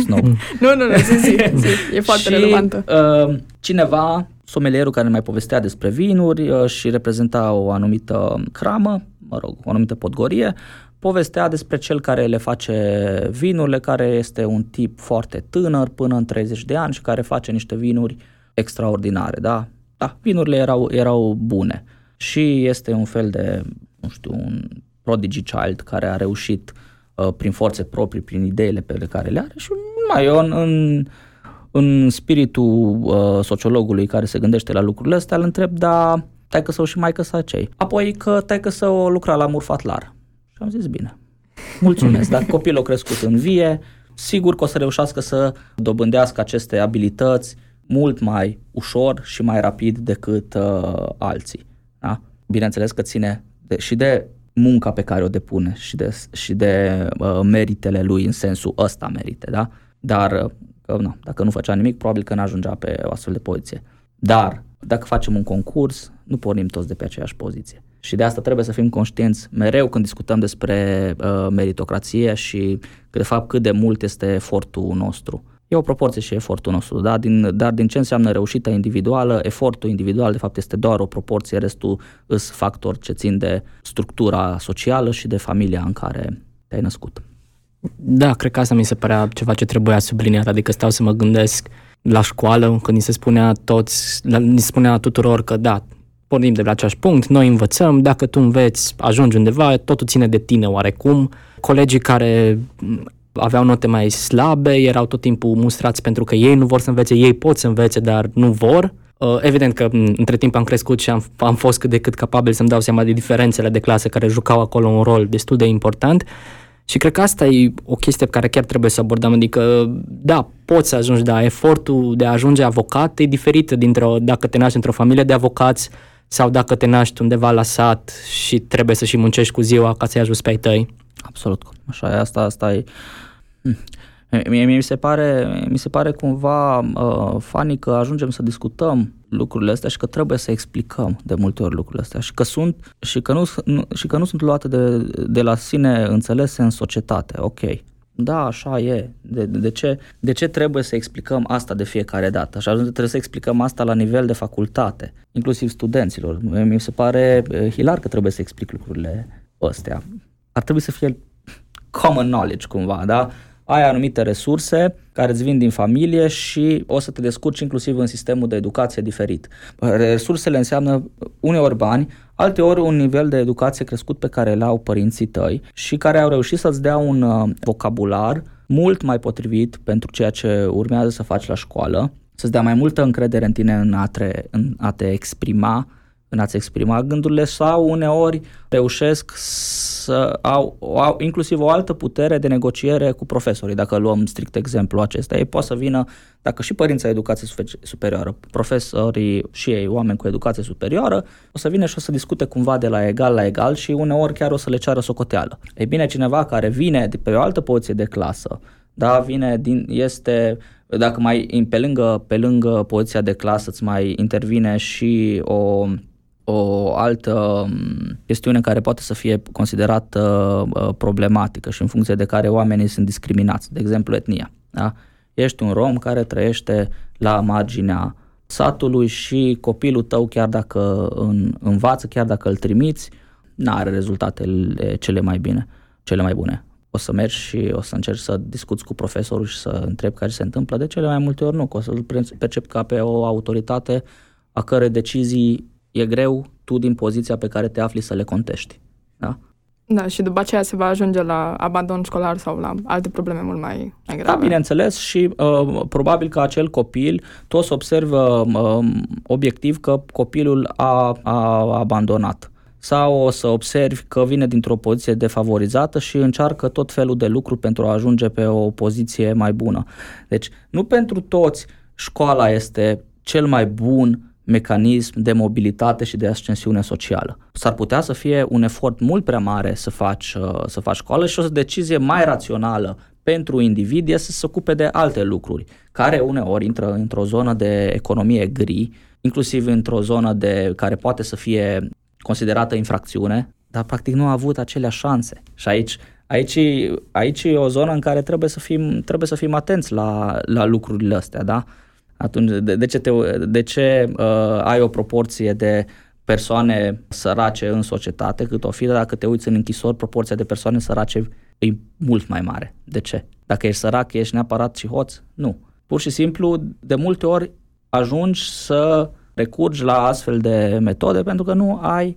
Snob. *laughs* nu, nu, nu, zi, zi, zi. *laughs* e foarte și, relevantă. Uh, cineva, somelierul care ne mai povestea despre vinuri uh, și reprezenta o anumită cramă, mă rog, o anumită podgorie, povestea despre cel care le face vinurile, care este un tip foarte tânăr, până în 30 de ani și care face niște vinuri extraordinare, da? Da, vinurile erau, erau bune și este un fel de, nu știu, un prodigy child care a reușit uh, prin forțe proprii, prin ideile pe care le are și mai eu în, în, în spiritul uh, sociologului care se gândește la lucrurile astea, îl întreb, da, taică său și maică sa cei. Apoi că taică o lucra la Murfatlar. Și am zis, bine, mulțumesc, dacă copilul a crescut în vie, sigur că o să reușească să dobândească aceste abilități mult mai ușor și mai rapid decât uh, alții. Da? Bineînțeles că ține de, și de munca pe care o depune și de, și de uh, meritele lui în sensul ăsta merite, da? Dar, uh, că, na, dacă nu făcea nimic, probabil că n-ajungea pe o astfel de poziție. Dar, dacă facem un concurs, nu pornim toți de pe aceeași poziție. Și de asta trebuie să fim conștienți mereu când discutăm despre uh, meritocrație și că de fapt cât de mult este efortul nostru. E o proporție și efortul nostru, da? din, dar din ce înseamnă reușita individuală, efortul individual de fapt este doar o proporție, restul îs factori ce țin de structura socială și de familia în care te-ai născut. Da, cred că asta mi se părea ceva ce trebuia subliniat, adică stau să mă gândesc la școală, când ni se spunea toți, ni se spunea tuturor că da, pornim de la același punct, noi învățăm, dacă tu înveți, ajungi undeva, totul ține de tine oarecum. Colegii care aveau note mai slabe, erau tot timpul mustrați pentru că ei nu vor să învețe, ei pot să învețe, dar nu vor. Uh, evident că între timp am crescut și am, am fost cât de cât capabil să-mi dau seama de diferențele de clasă care jucau acolo un rol destul de important și cred că asta e o chestie pe care chiar trebuie să abordăm, adică da, poți să ajungi, dar efortul de a ajunge avocat e diferit dintre dacă te naști într-o familie de avocați sau dacă te naști undeva la sat și trebuie să și muncești cu ziua ca să-i ajuți pe ai tăi. Absolut, așa e, asta, asta e Mie mi se pare, mi se pare cumva uh, funny că ajungem să discutăm lucrurile astea și că trebuie să explicăm de multe ori lucrurile astea și că sunt și că nu, nu, și că nu sunt luate de, de la sine înțelese în societate. Ok, da, așa e. De, de, ce, de ce trebuie să explicăm asta de fiecare dată? Și atunci trebuie să explicăm asta la nivel de facultate, inclusiv studenților. Mi se pare uh, hilar că trebuie să explic lucrurile astea. Ar trebui să fie common knowledge cumva, da? Ai anumite resurse care îți vin din familie și o să te descurci inclusiv în sistemul de educație diferit. Resursele înseamnă uneori bani, alteori un nivel de educație crescut pe care le au părinții tăi și care au reușit să-ți dea un uh, vocabular mult mai potrivit pentru ceea ce urmează să faci la școală, să-ți dea mai multă încredere în tine în a te, în a te exprima în a-ți exprima gândurile sau uneori reușesc să au, au inclusiv o altă putere de negociere cu profesorii. Dacă luăm strict exemplu acesta, ei pot să vină, dacă și părinții au educație superioară, profesorii și ei, oameni cu educație superioară, o să vină și o să discute cumva de la egal la egal și uneori chiar o să le ceară socoteală. Ei bine, cineva care vine de pe o altă poziție de clasă, da, vine din, este, dacă mai pe lângă, pe lângă poziția de clasă îți mai intervine și o o altă mm, chestiune care poate să fie considerată uh, problematică și în funcție de care oamenii sunt discriminați, de exemplu etnia. Da? Ești un rom care trăiește la marginea satului și copilul tău, chiar dacă în, învață, chiar dacă îl trimiți, nu are rezultatele cele mai bine, cele mai bune. O să mergi și o să încerci să discuți cu profesorul și să întrebi care se întâmplă. De cele mai multe ori nu, că o să-l percep ca pe o autoritate a cărei decizii e greu tu din poziția pe care te afli să le contești. Da? Da, și după aceea se va ajunge la abandon școlar sau la alte probleme mult mai, mai grave. Da, bineînțeles și uh, probabil că acel copil, toți observă uh, obiectiv că copilul a, a abandonat sau o să observi că vine dintr-o poziție defavorizată și încearcă tot felul de lucruri pentru a ajunge pe o poziție mai bună. Deci, nu pentru toți școala este cel mai bun mecanism de mobilitate și de ascensiune socială. S-ar putea să fie un efort mult prea mare să faci, uh, să faci școală și o decizie mai rațională pentru individ este să se ocupe de alte lucruri, care uneori intră într-o zonă de economie gri, inclusiv într-o zonă de care poate să fie considerată infracțiune, dar practic nu a avut aceleași șanse. Și aici Aici, aici e o zonă în care trebuie să fim, trebuie să fim atenți la, la lucrurile astea, da? Atunci de, de ce, te, de ce uh, ai o proporție de persoane sărace în societate cât o fi, dar dacă te uiți în închisori, proporția de persoane sărace e mult mai mare. De ce? Dacă ești sărac, ești neapărat și hoț? Nu. Pur și simplu, de multe ori ajungi să recurgi la astfel de metode pentru că nu ai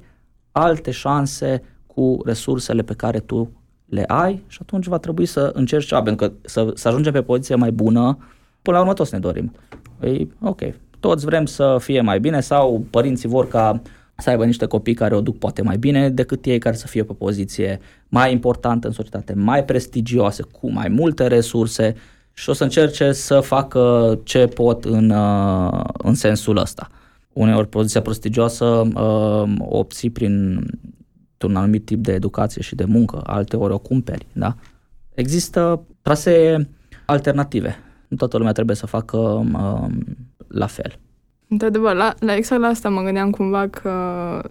alte șanse cu resursele pe care tu le ai și atunci va trebui să încerci ceva, pentru că să, să ajungem pe poziție mai bună, până la urmă toți ne dorim. Ei, ok, toți vrem să fie mai bine sau părinții vor ca să aibă niște copii care o duc poate mai bine decât ei care să fie pe poziție mai importantă în societate, mai prestigioasă, cu mai multe resurse și o să încerce să facă ce pot în, uh, în sensul ăsta. Uneori poziția prestigioasă uh, o obții prin un anumit tip de educație și de muncă, alte ori o cumperi, da? Există trasee alternative. Nu toată lumea trebuie să facă uh, la fel. Într-adevăr, la, la exact la asta mă gândeam cumva că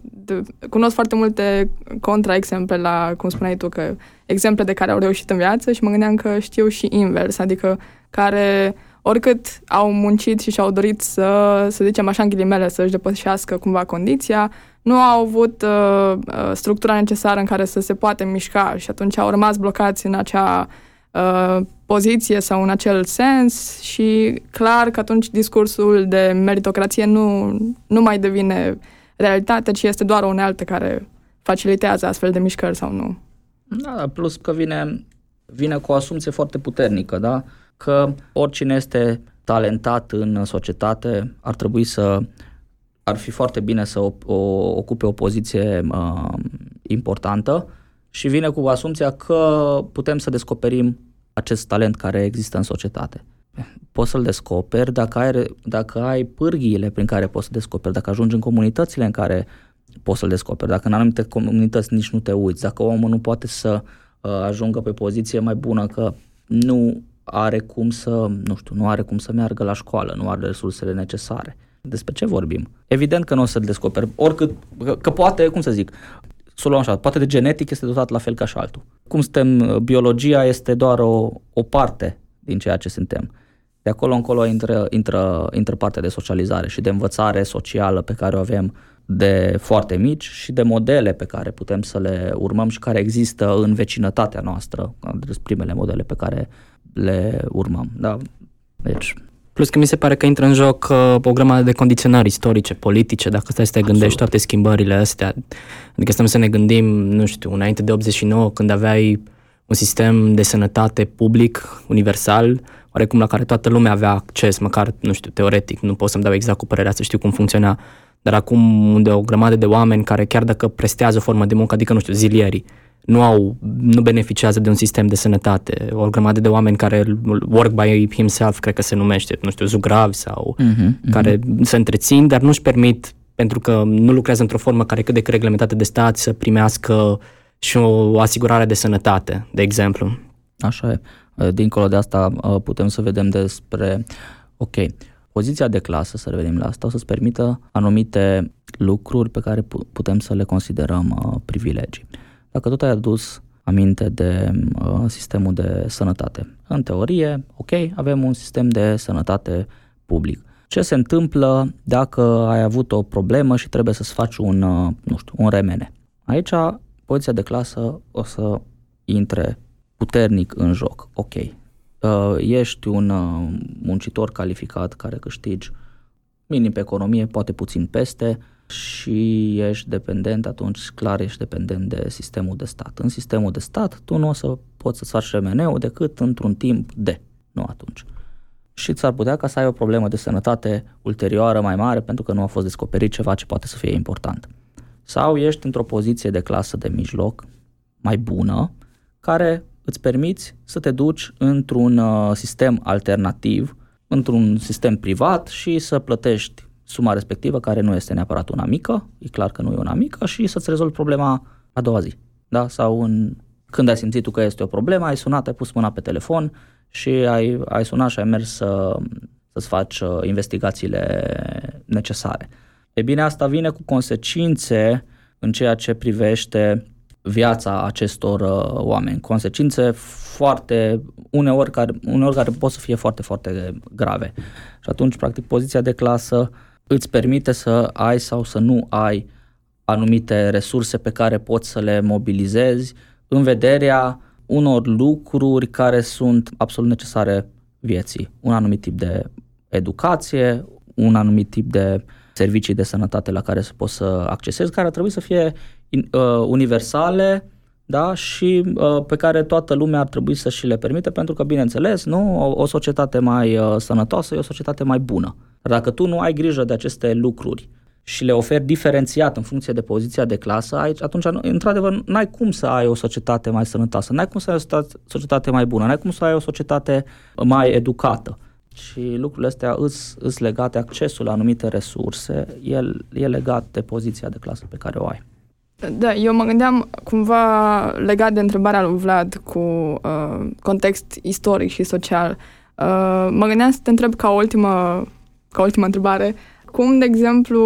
de, cunosc foarte multe contraexemple la, cum spuneai tu, că exemple de care au reușit în viață și mă gândeam că știu și invers, adică care oricât au muncit și și-au dorit să, să zicem așa în ghilimele, să-și depășească cumva condiția, nu au avut uh, uh, structura necesară în care să se poate mișca și atunci au rămas blocați în acea uh, poziție sau în acel sens și clar că atunci discursul de meritocrație nu, nu mai devine realitate, ci este doar o unealtă care facilitează astfel de mișcări sau nu. Da, plus că vine, vine cu o asumție foarte puternică, da? că oricine este talentat în societate ar trebui să ar fi foarte bine să o, o, ocupe o poziție uh, importantă și vine cu asumția că putem să descoperim acest talent care există în societate. Poți să-l descoperi dacă ai, dacă ai pârghiile prin care poți să descoperi, dacă ajungi în comunitățile în care poți să-l descoperi, dacă în anumite comunități nici nu te uiți, dacă omul nu poate să uh, ajungă pe poziție mai bună, că nu are cum să, nu știu, nu are cum să meargă la școală, nu are resursele necesare. Despre ce vorbim? Evident că nu o să-l descoperi, oricât, că, că poate, cum să zic, să o luăm așa, poate de genetic este dotat la fel ca și altul. Cum suntem, biologia este doar o, o parte din ceea ce suntem. De acolo încolo intră, intră, intră partea de socializare și de învățare socială pe care o avem de foarte mici și de modele pe care putem să le urmăm și care există în vecinătatea noastră, primele modele pe care le urmăm. Da? Deci, Plus că mi se pare că intră în joc uh, o grămadă de condiționări istorice, politice, dacă stai să te gândești Absolut. toate schimbările astea. Adică stăm să ne gândim, nu știu, înainte de 89, când aveai un sistem de sănătate public, universal, oarecum la care toată lumea avea acces, măcar, nu știu, teoretic, nu pot să-mi dau exact cu părerea să știu cum funcționa, dar acum unde o grămadă de oameni care chiar dacă prestează o formă de muncă, adică, nu știu, zilierii, nu au, nu beneficiază de un sistem de sănătate. O grămadă de oameni care work by himself, cred că se numește, nu știu, zugravi sau uh-huh, uh-huh. care se întrețin, dar nu-și permit, pentru că nu lucrează într-o formă care cât de reglementată de stat, să primească și o asigurare de sănătate, de exemplu. Așa e. Dincolo de asta putem să vedem despre, ok, poziția de clasă, să revenim la asta, o să-ți permită anumite lucruri pe care putem să le considerăm privilegii dacă tot ai adus aminte de uh, sistemul de sănătate. În teorie, ok, avem un sistem de sănătate public. Ce se întâmplă dacă ai avut o problemă și trebuie să-ți faci un, uh, nu știu, un remene? Aici, poziția de clasă o să intre puternic în joc. Ok, uh, ești un uh, muncitor calificat care câștigi minim pe economie, poate puțin peste, și ești dependent, atunci clar ești dependent de sistemul de stat. În sistemul de stat tu nu o să poți să-ți faci remeneu decât într-un timp de, nu atunci. Și ți-ar putea ca să ai o problemă de sănătate ulterioară mai mare pentru că nu a fost descoperit ceva ce poate să fie important. Sau ești într-o poziție de clasă de mijloc mai bună, care îți permiți să te duci într-un uh, sistem alternativ, într-un sistem privat și să plătești suma respectivă, care nu este neapărat una mică, e clar că nu e una mică, și să-ți rezolvi problema a doua zi. Da? Sau în, când ai simțit tu că este o problemă, ai sunat, ai pus mâna pe telefon și ai, ai sunat și ai mers să, să-ți faci uh, investigațiile necesare. E bine, asta vine cu consecințe în ceea ce privește viața acestor uh, oameni. Consecințe foarte, uneori care, uneori care pot să fie foarte, foarte grave. Și atunci, practic, poziția de clasă îți permite să ai sau să nu ai anumite resurse pe care poți să le mobilizezi în vederea unor lucruri care sunt absolut necesare vieții. Un anumit tip de educație, un anumit tip de servicii de sănătate la care să poți să accesezi, care ar trebui să fie uh, universale da? și uh, pe care toată lumea ar trebui să și le permite, pentru că, bineînțeles, nu, o, o societate mai uh, sănătoasă e o societate mai bună. Dar dacă tu nu ai grijă de aceste lucruri și le oferi diferențiat în funcție de poziția de clasă, aici, atunci, într-adevăr, n-ai cum să ai o societate mai sănătoasă, n-ai cum să ai o societate mai bună, n-ai cum să ai o societate mai educată. Și lucrurile astea îs, legate, accesul la anumite resurse, el e legat de poziția de clasă pe care o ai. Da, eu mă gândeam cumva legat de întrebarea lui Vlad cu uh, context istoric și social. Uh, mă gândeam să te întreb ca ultimă, ca ultimă întrebare, cum, de exemplu,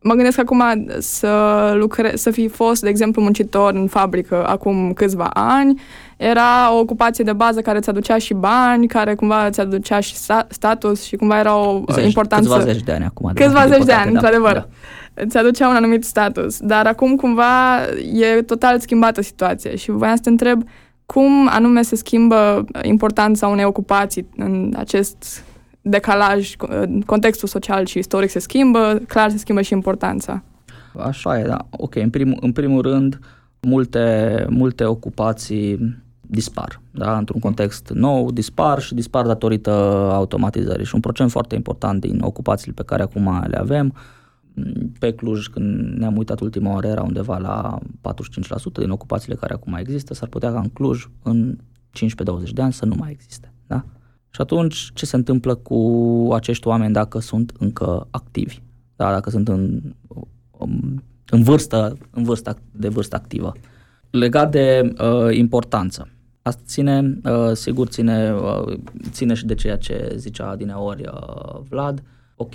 mă gândesc acum să, lucre, să fi fost, de exemplu, muncitor în fabrică acum câțiva ani, era o ocupație de bază care îți aducea și bani, care cumva îți aducea și status și cumva era o zeci, importanță... Câțiva zeci de ani acum. Câțiva zeci de ani, da, într-adevăr. Da îți aducea un anumit status. Dar acum cumva e total schimbată situația și voiam să te întreb cum anume se schimbă importanța unei ocupații în acest decalaj, contextul social și istoric se schimbă, clar se schimbă și importanța. Așa e, da. Ok, în primul, în primul rând, multe, multe ocupații dispar, da? într-un context nou, dispar și dispar datorită automatizării și un procent foarte important din ocupațiile pe care acum le avem pe Cluj, când ne-am uitat ultima oară, era undeva la 45% din ocupațiile care acum există, s-ar putea ca în Cluj, în 15-20 de ani, să nu mai existe. Da? Și atunci, ce se întâmplă cu acești oameni dacă sunt încă activi? Da? Dacă sunt în, în, vârstă, în vârstă, de vârstă activă. Legat de uh, importanță. Asta ține, uh, sigur, ține, uh, ține și de ceea ce zicea din ori uh, Vlad. Ok,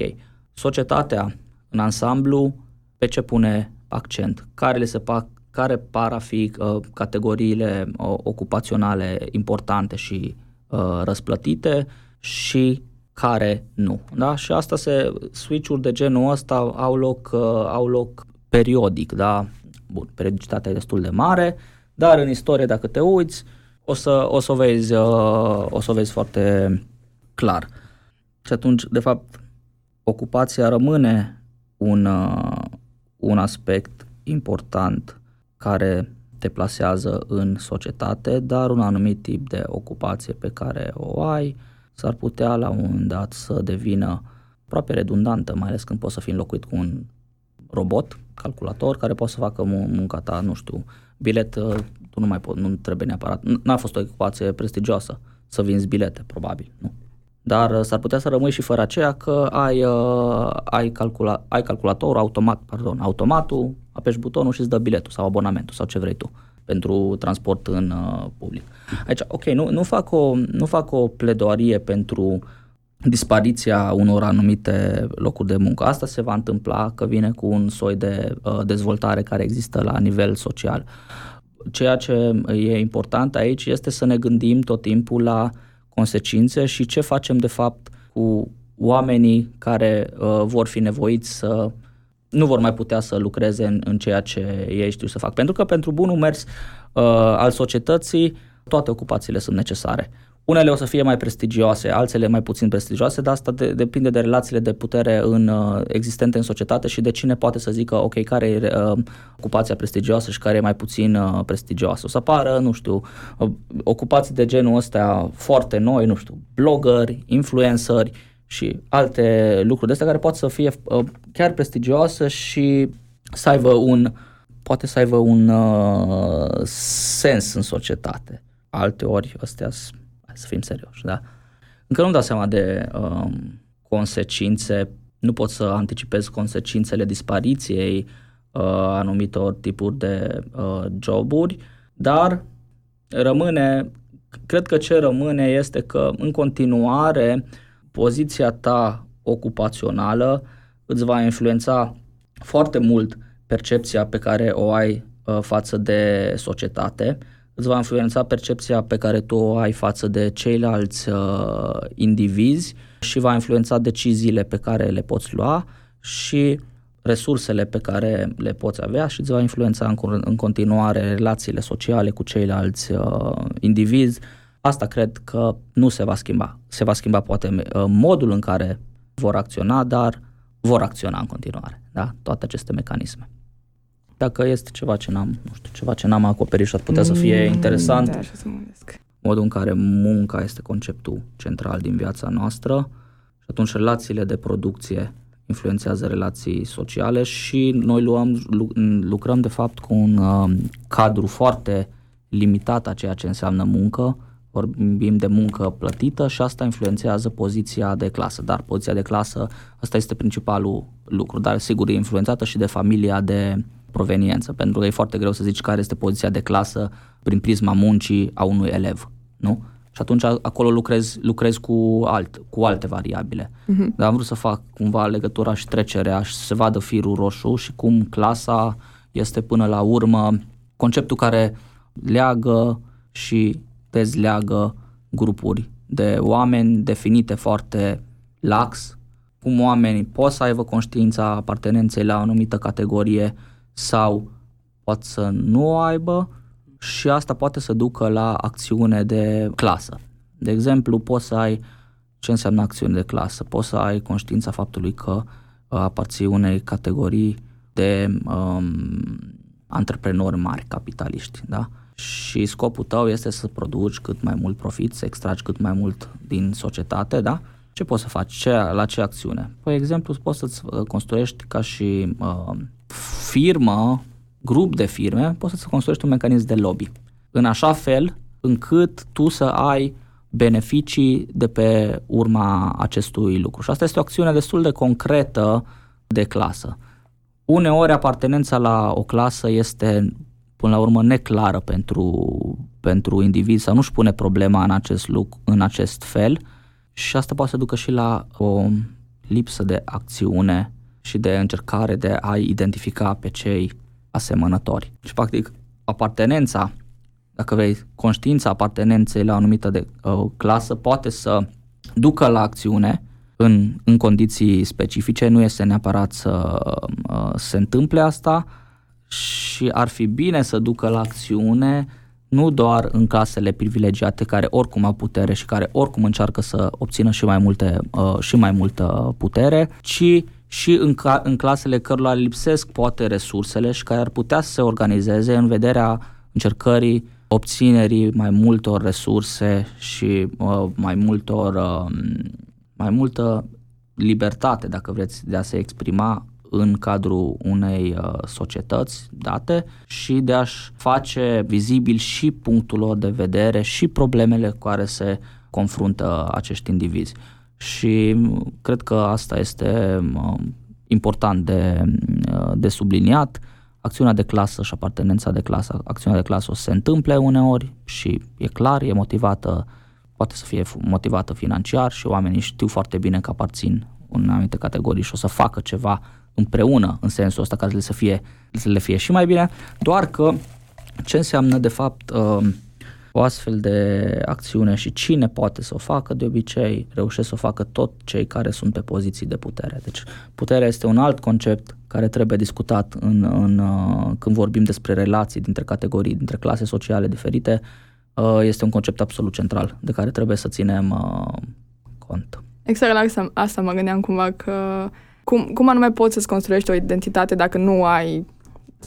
societatea în ansamblu, pe ce pune accent, care, le se pa, care par a fi uh, categoriile uh, ocupaționale importante și uh, răsplătite și care nu. Da? Și asta se, switch-uri de genul ăsta au loc, uh, au loc periodic, da? Bun, periodicitatea e destul de mare, dar în istorie, dacă te uiți, o să, o să, o vezi, uh, o să o vezi foarte clar. Și atunci, de fapt, ocupația rămâne un, uh, un aspect important care te plasează în societate, dar un anumit tip de ocupație pe care o ai s-ar putea la un moment dat să devină aproape redundantă, mai ales când poți să fii înlocuit cu un robot, calculator, care poate să facă munca ta, nu știu, bilet, uh, tu nu mai poți, nu trebuie neapărat, n-a fost o ocupație prestigioasă să vinzi bilete, probabil, nu. Dar uh, s-ar putea să rămâi și fără aceea că ai, uh, ai, calcula, ai calculator automat, pardon, automatul, apeși butonul și îți dă biletul sau abonamentul sau ce vrei tu pentru transport în uh, public. Aici, ok, nu, nu, fac o, nu fac o pledoarie pentru dispariția unor anumite locuri de muncă. Asta se va întâmpla că vine cu un soi de uh, dezvoltare care există la nivel social. Ceea ce e important aici este să ne gândim tot timpul la uh, consecințe și ce facem de fapt cu oamenii care uh, vor fi nevoiți să nu vor mai putea să lucreze în, în ceea ce ei știu să fac. Pentru că pentru bunul mers uh, al societății toate ocupațiile sunt necesare. Unele o să fie mai prestigioase, altele mai puțin prestigioase, dar asta de, depinde de relațiile de putere în, uh, existente în societate și de cine poate să zică, ok, care e uh, ocupația prestigioasă și care e mai puțin uh, prestigioasă. O să apară, nu știu, uh, ocupații de genul ăsta foarte noi, nu știu, blogări, influenceri și alte lucruri de astea care pot să fie uh, chiar prestigioase și să aibă un, poate să aibă un uh, sens în societate. Alte ori astea să fim serioși, da? Încă nu-mi dau seama de um, consecințe, nu pot să anticipez consecințele dispariției uh, anumitor tipuri de uh, joburi, dar rămâne, cred că ce rămâne este că în continuare poziția ta ocupațională îți va influența foarte mult percepția pe care o ai uh, față de societate, îți va influența percepția pe care tu o ai față de ceilalți uh, indivizi și va influența deciziile pe care le poți lua și resursele pe care le poți avea și îți va influența în, în continuare relațiile sociale cu ceilalți uh, indivizi. Asta cred că nu se va schimba. Se va schimba poate uh, modul în care vor acționa, dar vor acționa în continuare. Da? Toate aceste mecanisme. Dacă este ceva ce n-am, nu știu, ceva ce n-am acoperit și ar putea să fie mm, interesant, da, să modul în care munca este conceptul central din viața noastră și atunci relațiile de producție influențează relații sociale și noi luăm, lucrăm de fapt cu un uh, cadru foarte limitat a ceea ce înseamnă muncă, vorbim de muncă plătită și asta influențează poziția de clasă, dar poziția de clasă, asta este principalul lucru, dar sigur e influențată și de familia de proveniență, pentru că e foarte greu să zici care este poziția de clasă prin prisma muncii a unui elev, nu? Și atunci acolo lucrez, lucrez cu, alt, cu alte variabile. Uh-huh. Dar am vrut să fac cumva legătura și trecerea și să se vadă firul roșu și cum clasa este până la urmă conceptul care leagă și dezleagă grupuri de oameni definite foarte lax, cum oamenii pot să aibă conștiința apartenenței la o anumită categorie sau pot să nu o aibă și asta poate să ducă la acțiune de clasă. De exemplu, poți să ai ce înseamnă acțiune de clasă, poți să ai conștiința faptului că uh, aparții unei categorii de um, antreprenori mari, capitaliști, da? Și scopul tău este să produci cât mai mult profit, să extragi cât mai mult din societate, da? Ce poți să faci? Ce, la ce acțiune? Păi, exemplu, poți să-ți uh, construiești ca și uh, firmă grup de firme, poți să construiești un mecanism de lobby. În așa fel încât tu să ai beneficii de pe urma acestui lucru. Și asta este o acțiune destul de concretă de clasă. Uneori apartenența la o clasă este până la urmă neclară pentru, pentru individ sau nu-și pune problema în acest lucru, în acest fel și asta poate să ducă și la o lipsă de acțiune și de încercare de a identifica pe cei asemănători. Și, practic, apartenența, dacă vrei, conștiința apartenenței la o anumită de, uh, clasă poate să ducă la acțiune în, în condiții specifice, nu este neapărat să uh, se întâmple asta și ar fi bine să ducă la acțiune nu doar în clasele privilegiate care oricum au putere și care oricum încearcă să obțină și mai, multe, uh, și mai multă putere, ci și în, ca, în clasele cărora lipsesc poate resursele și care ar putea să se organizeze în vederea încercării obținerii mai multor resurse și uh, mai multor uh, mai multă libertate, dacă vreți, de a se exprima în cadrul unei uh, societăți date și de a-și face vizibil și punctul lor de vedere și problemele cu care se confruntă acești indivizi și cred că asta este important de, de subliniat. Acțiunea de clasă și apartenența de clasă, acțiunea de clasă o să se întâmple uneori și e clar, e motivată, poate să fie motivată financiar și oamenii știu foarte bine că aparțin în anumite categorii și o să facă ceva împreună în sensul ăsta ca să le, să fie, să le fie și mai bine, doar că ce înseamnă de fapt uh, o astfel de acțiune și cine poate să o facă, de obicei reușesc să o facă tot cei care sunt pe poziții de putere. Deci puterea este un alt concept care trebuie discutat în, în, uh, când vorbim despre relații dintre categorii, dintre clase sociale diferite. Uh, este un concept absolut central de care trebuie să ținem uh, cont. Exact la asta, asta mă gândeam cumva că cum, cum anume poți să-ți construiești o identitate dacă nu ai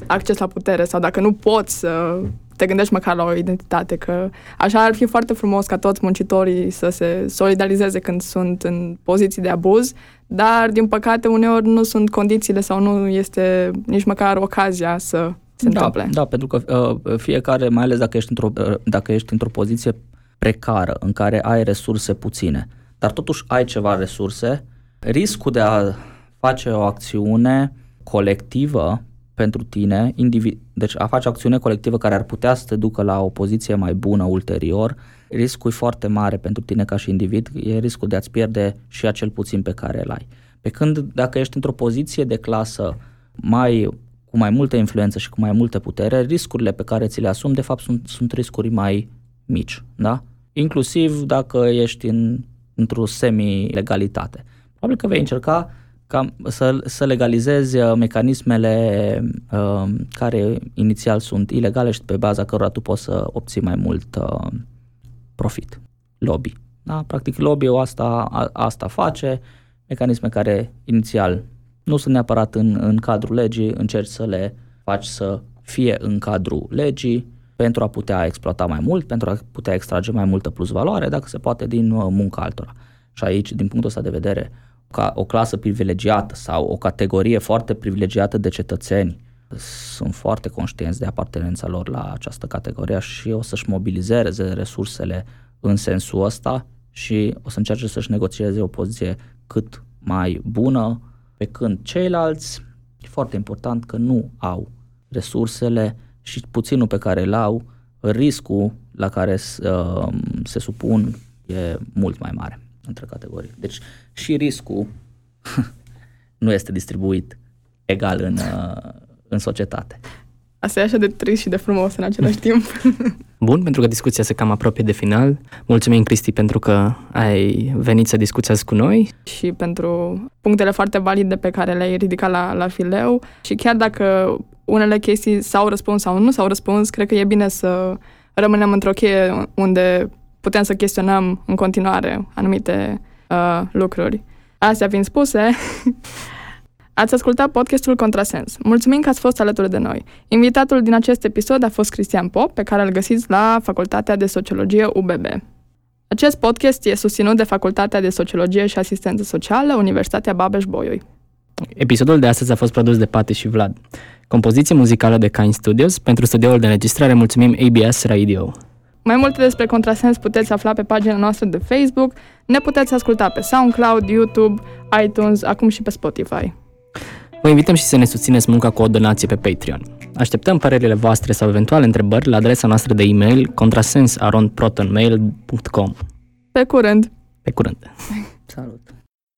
acces la putere sau dacă nu poți să te gândești măcar la o identitate, că așa ar fi foarte frumos ca toți muncitorii să se solidarizeze când sunt în poziții de abuz, dar din păcate uneori nu sunt condițiile sau nu este nici măcar ocazia să se da, întâmple. Da, pentru că uh, fiecare, mai ales dacă ești, într-o, uh, dacă ești într-o poziție precară, în care ai resurse puține, dar totuși ai ceva resurse, riscul de a face o acțiune colectivă pentru tine, individ, deci a face acțiune colectivă care ar putea să te ducă la o poziție mai bună ulterior, riscul e foarte mare pentru tine ca și individ, e riscul de a-ți pierde și acel puțin pe care îl ai. Pe când dacă ești într-o poziție de clasă mai cu mai multă influență și cu mai multă putere, riscurile pe care ți le asumi, de fapt, sunt, sunt riscuri mai mici, da? Inclusiv dacă ești în, într-o semi-legalitate. Probabil că vei încerca cam, să, să legalizezi uh, mecanismele uh, care inițial sunt ilegale și pe baza cărora tu poți să obții mai mult uh, profit. Lobby. Da? Practic lobby-ul asta, a, asta face, mecanisme care inițial nu sunt neapărat în, în cadrul legii, încerci să le faci să fie în cadrul legii pentru a putea exploata mai mult, pentru a putea extrage mai multă plus valoare, dacă se poate, din uh, munca altora. Și aici, din punctul ăsta de vedere, ca o clasă privilegiată sau o categorie foarte privilegiată de cetățeni. Sunt foarte conștienți de apartenența lor la această categorie și o să-și mobilizeze resursele în sensul ăsta și o să încerce să-și negocieze o poziție cât mai bună, pe când ceilalți, e foarte important că nu au resursele și puținul pe care îl au, riscul la care uh, se supun e mult mai mare între categorii. Deci și riscul *laughs* nu este distribuit egal în, uh, în societate. Asta e așa de trist și de frumos în același *laughs* timp. Bun, pentru că discuția se cam apropie de final. Mulțumim, Cristi, pentru că ai venit să discuți cu noi. Și pentru punctele foarte valide pe care le-ai ridicat la, la fileu. Și chiar dacă unele chestii s-au răspuns sau nu s-au răspuns, cred că e bine să rămânem într-o cheie unde putem să chestionăm în continuare anumite uh, lucruri. Astea fiind spuse, *laughs* ați ascultat podcastul Contrasens. Mulțumim că ați fost alături de noi. Invitatul din acest episod a fost Cristian Pop, pe care îl găsiți la Facultatea de Sociologie UBB. Acest podcast e susținut de Facultatea de Sociologie și Asistență Socială, Universitatea Babeș-Bolyai. Episodul de astăzi a fost produs de Pate și Vlad. Compoziție muzicală de Kind Studios. Pentru studioul de înregistrare mulțumim ABS Radio. Mai multe despre Contrasens puteți afla pe pagina noastră de Facebook, ne puteți asculta pe SoundCloud, YouTube, iTunes, acum și pe Spotify. Vă invităm și să ne susțineți munca cu o donație pe Patreon. Așteptăm părerile voastre sau eventuale întrebări la adresa noastră de e-mail contrasens.protonmail.com Pe curând! Pe curând! Salut! *laughs*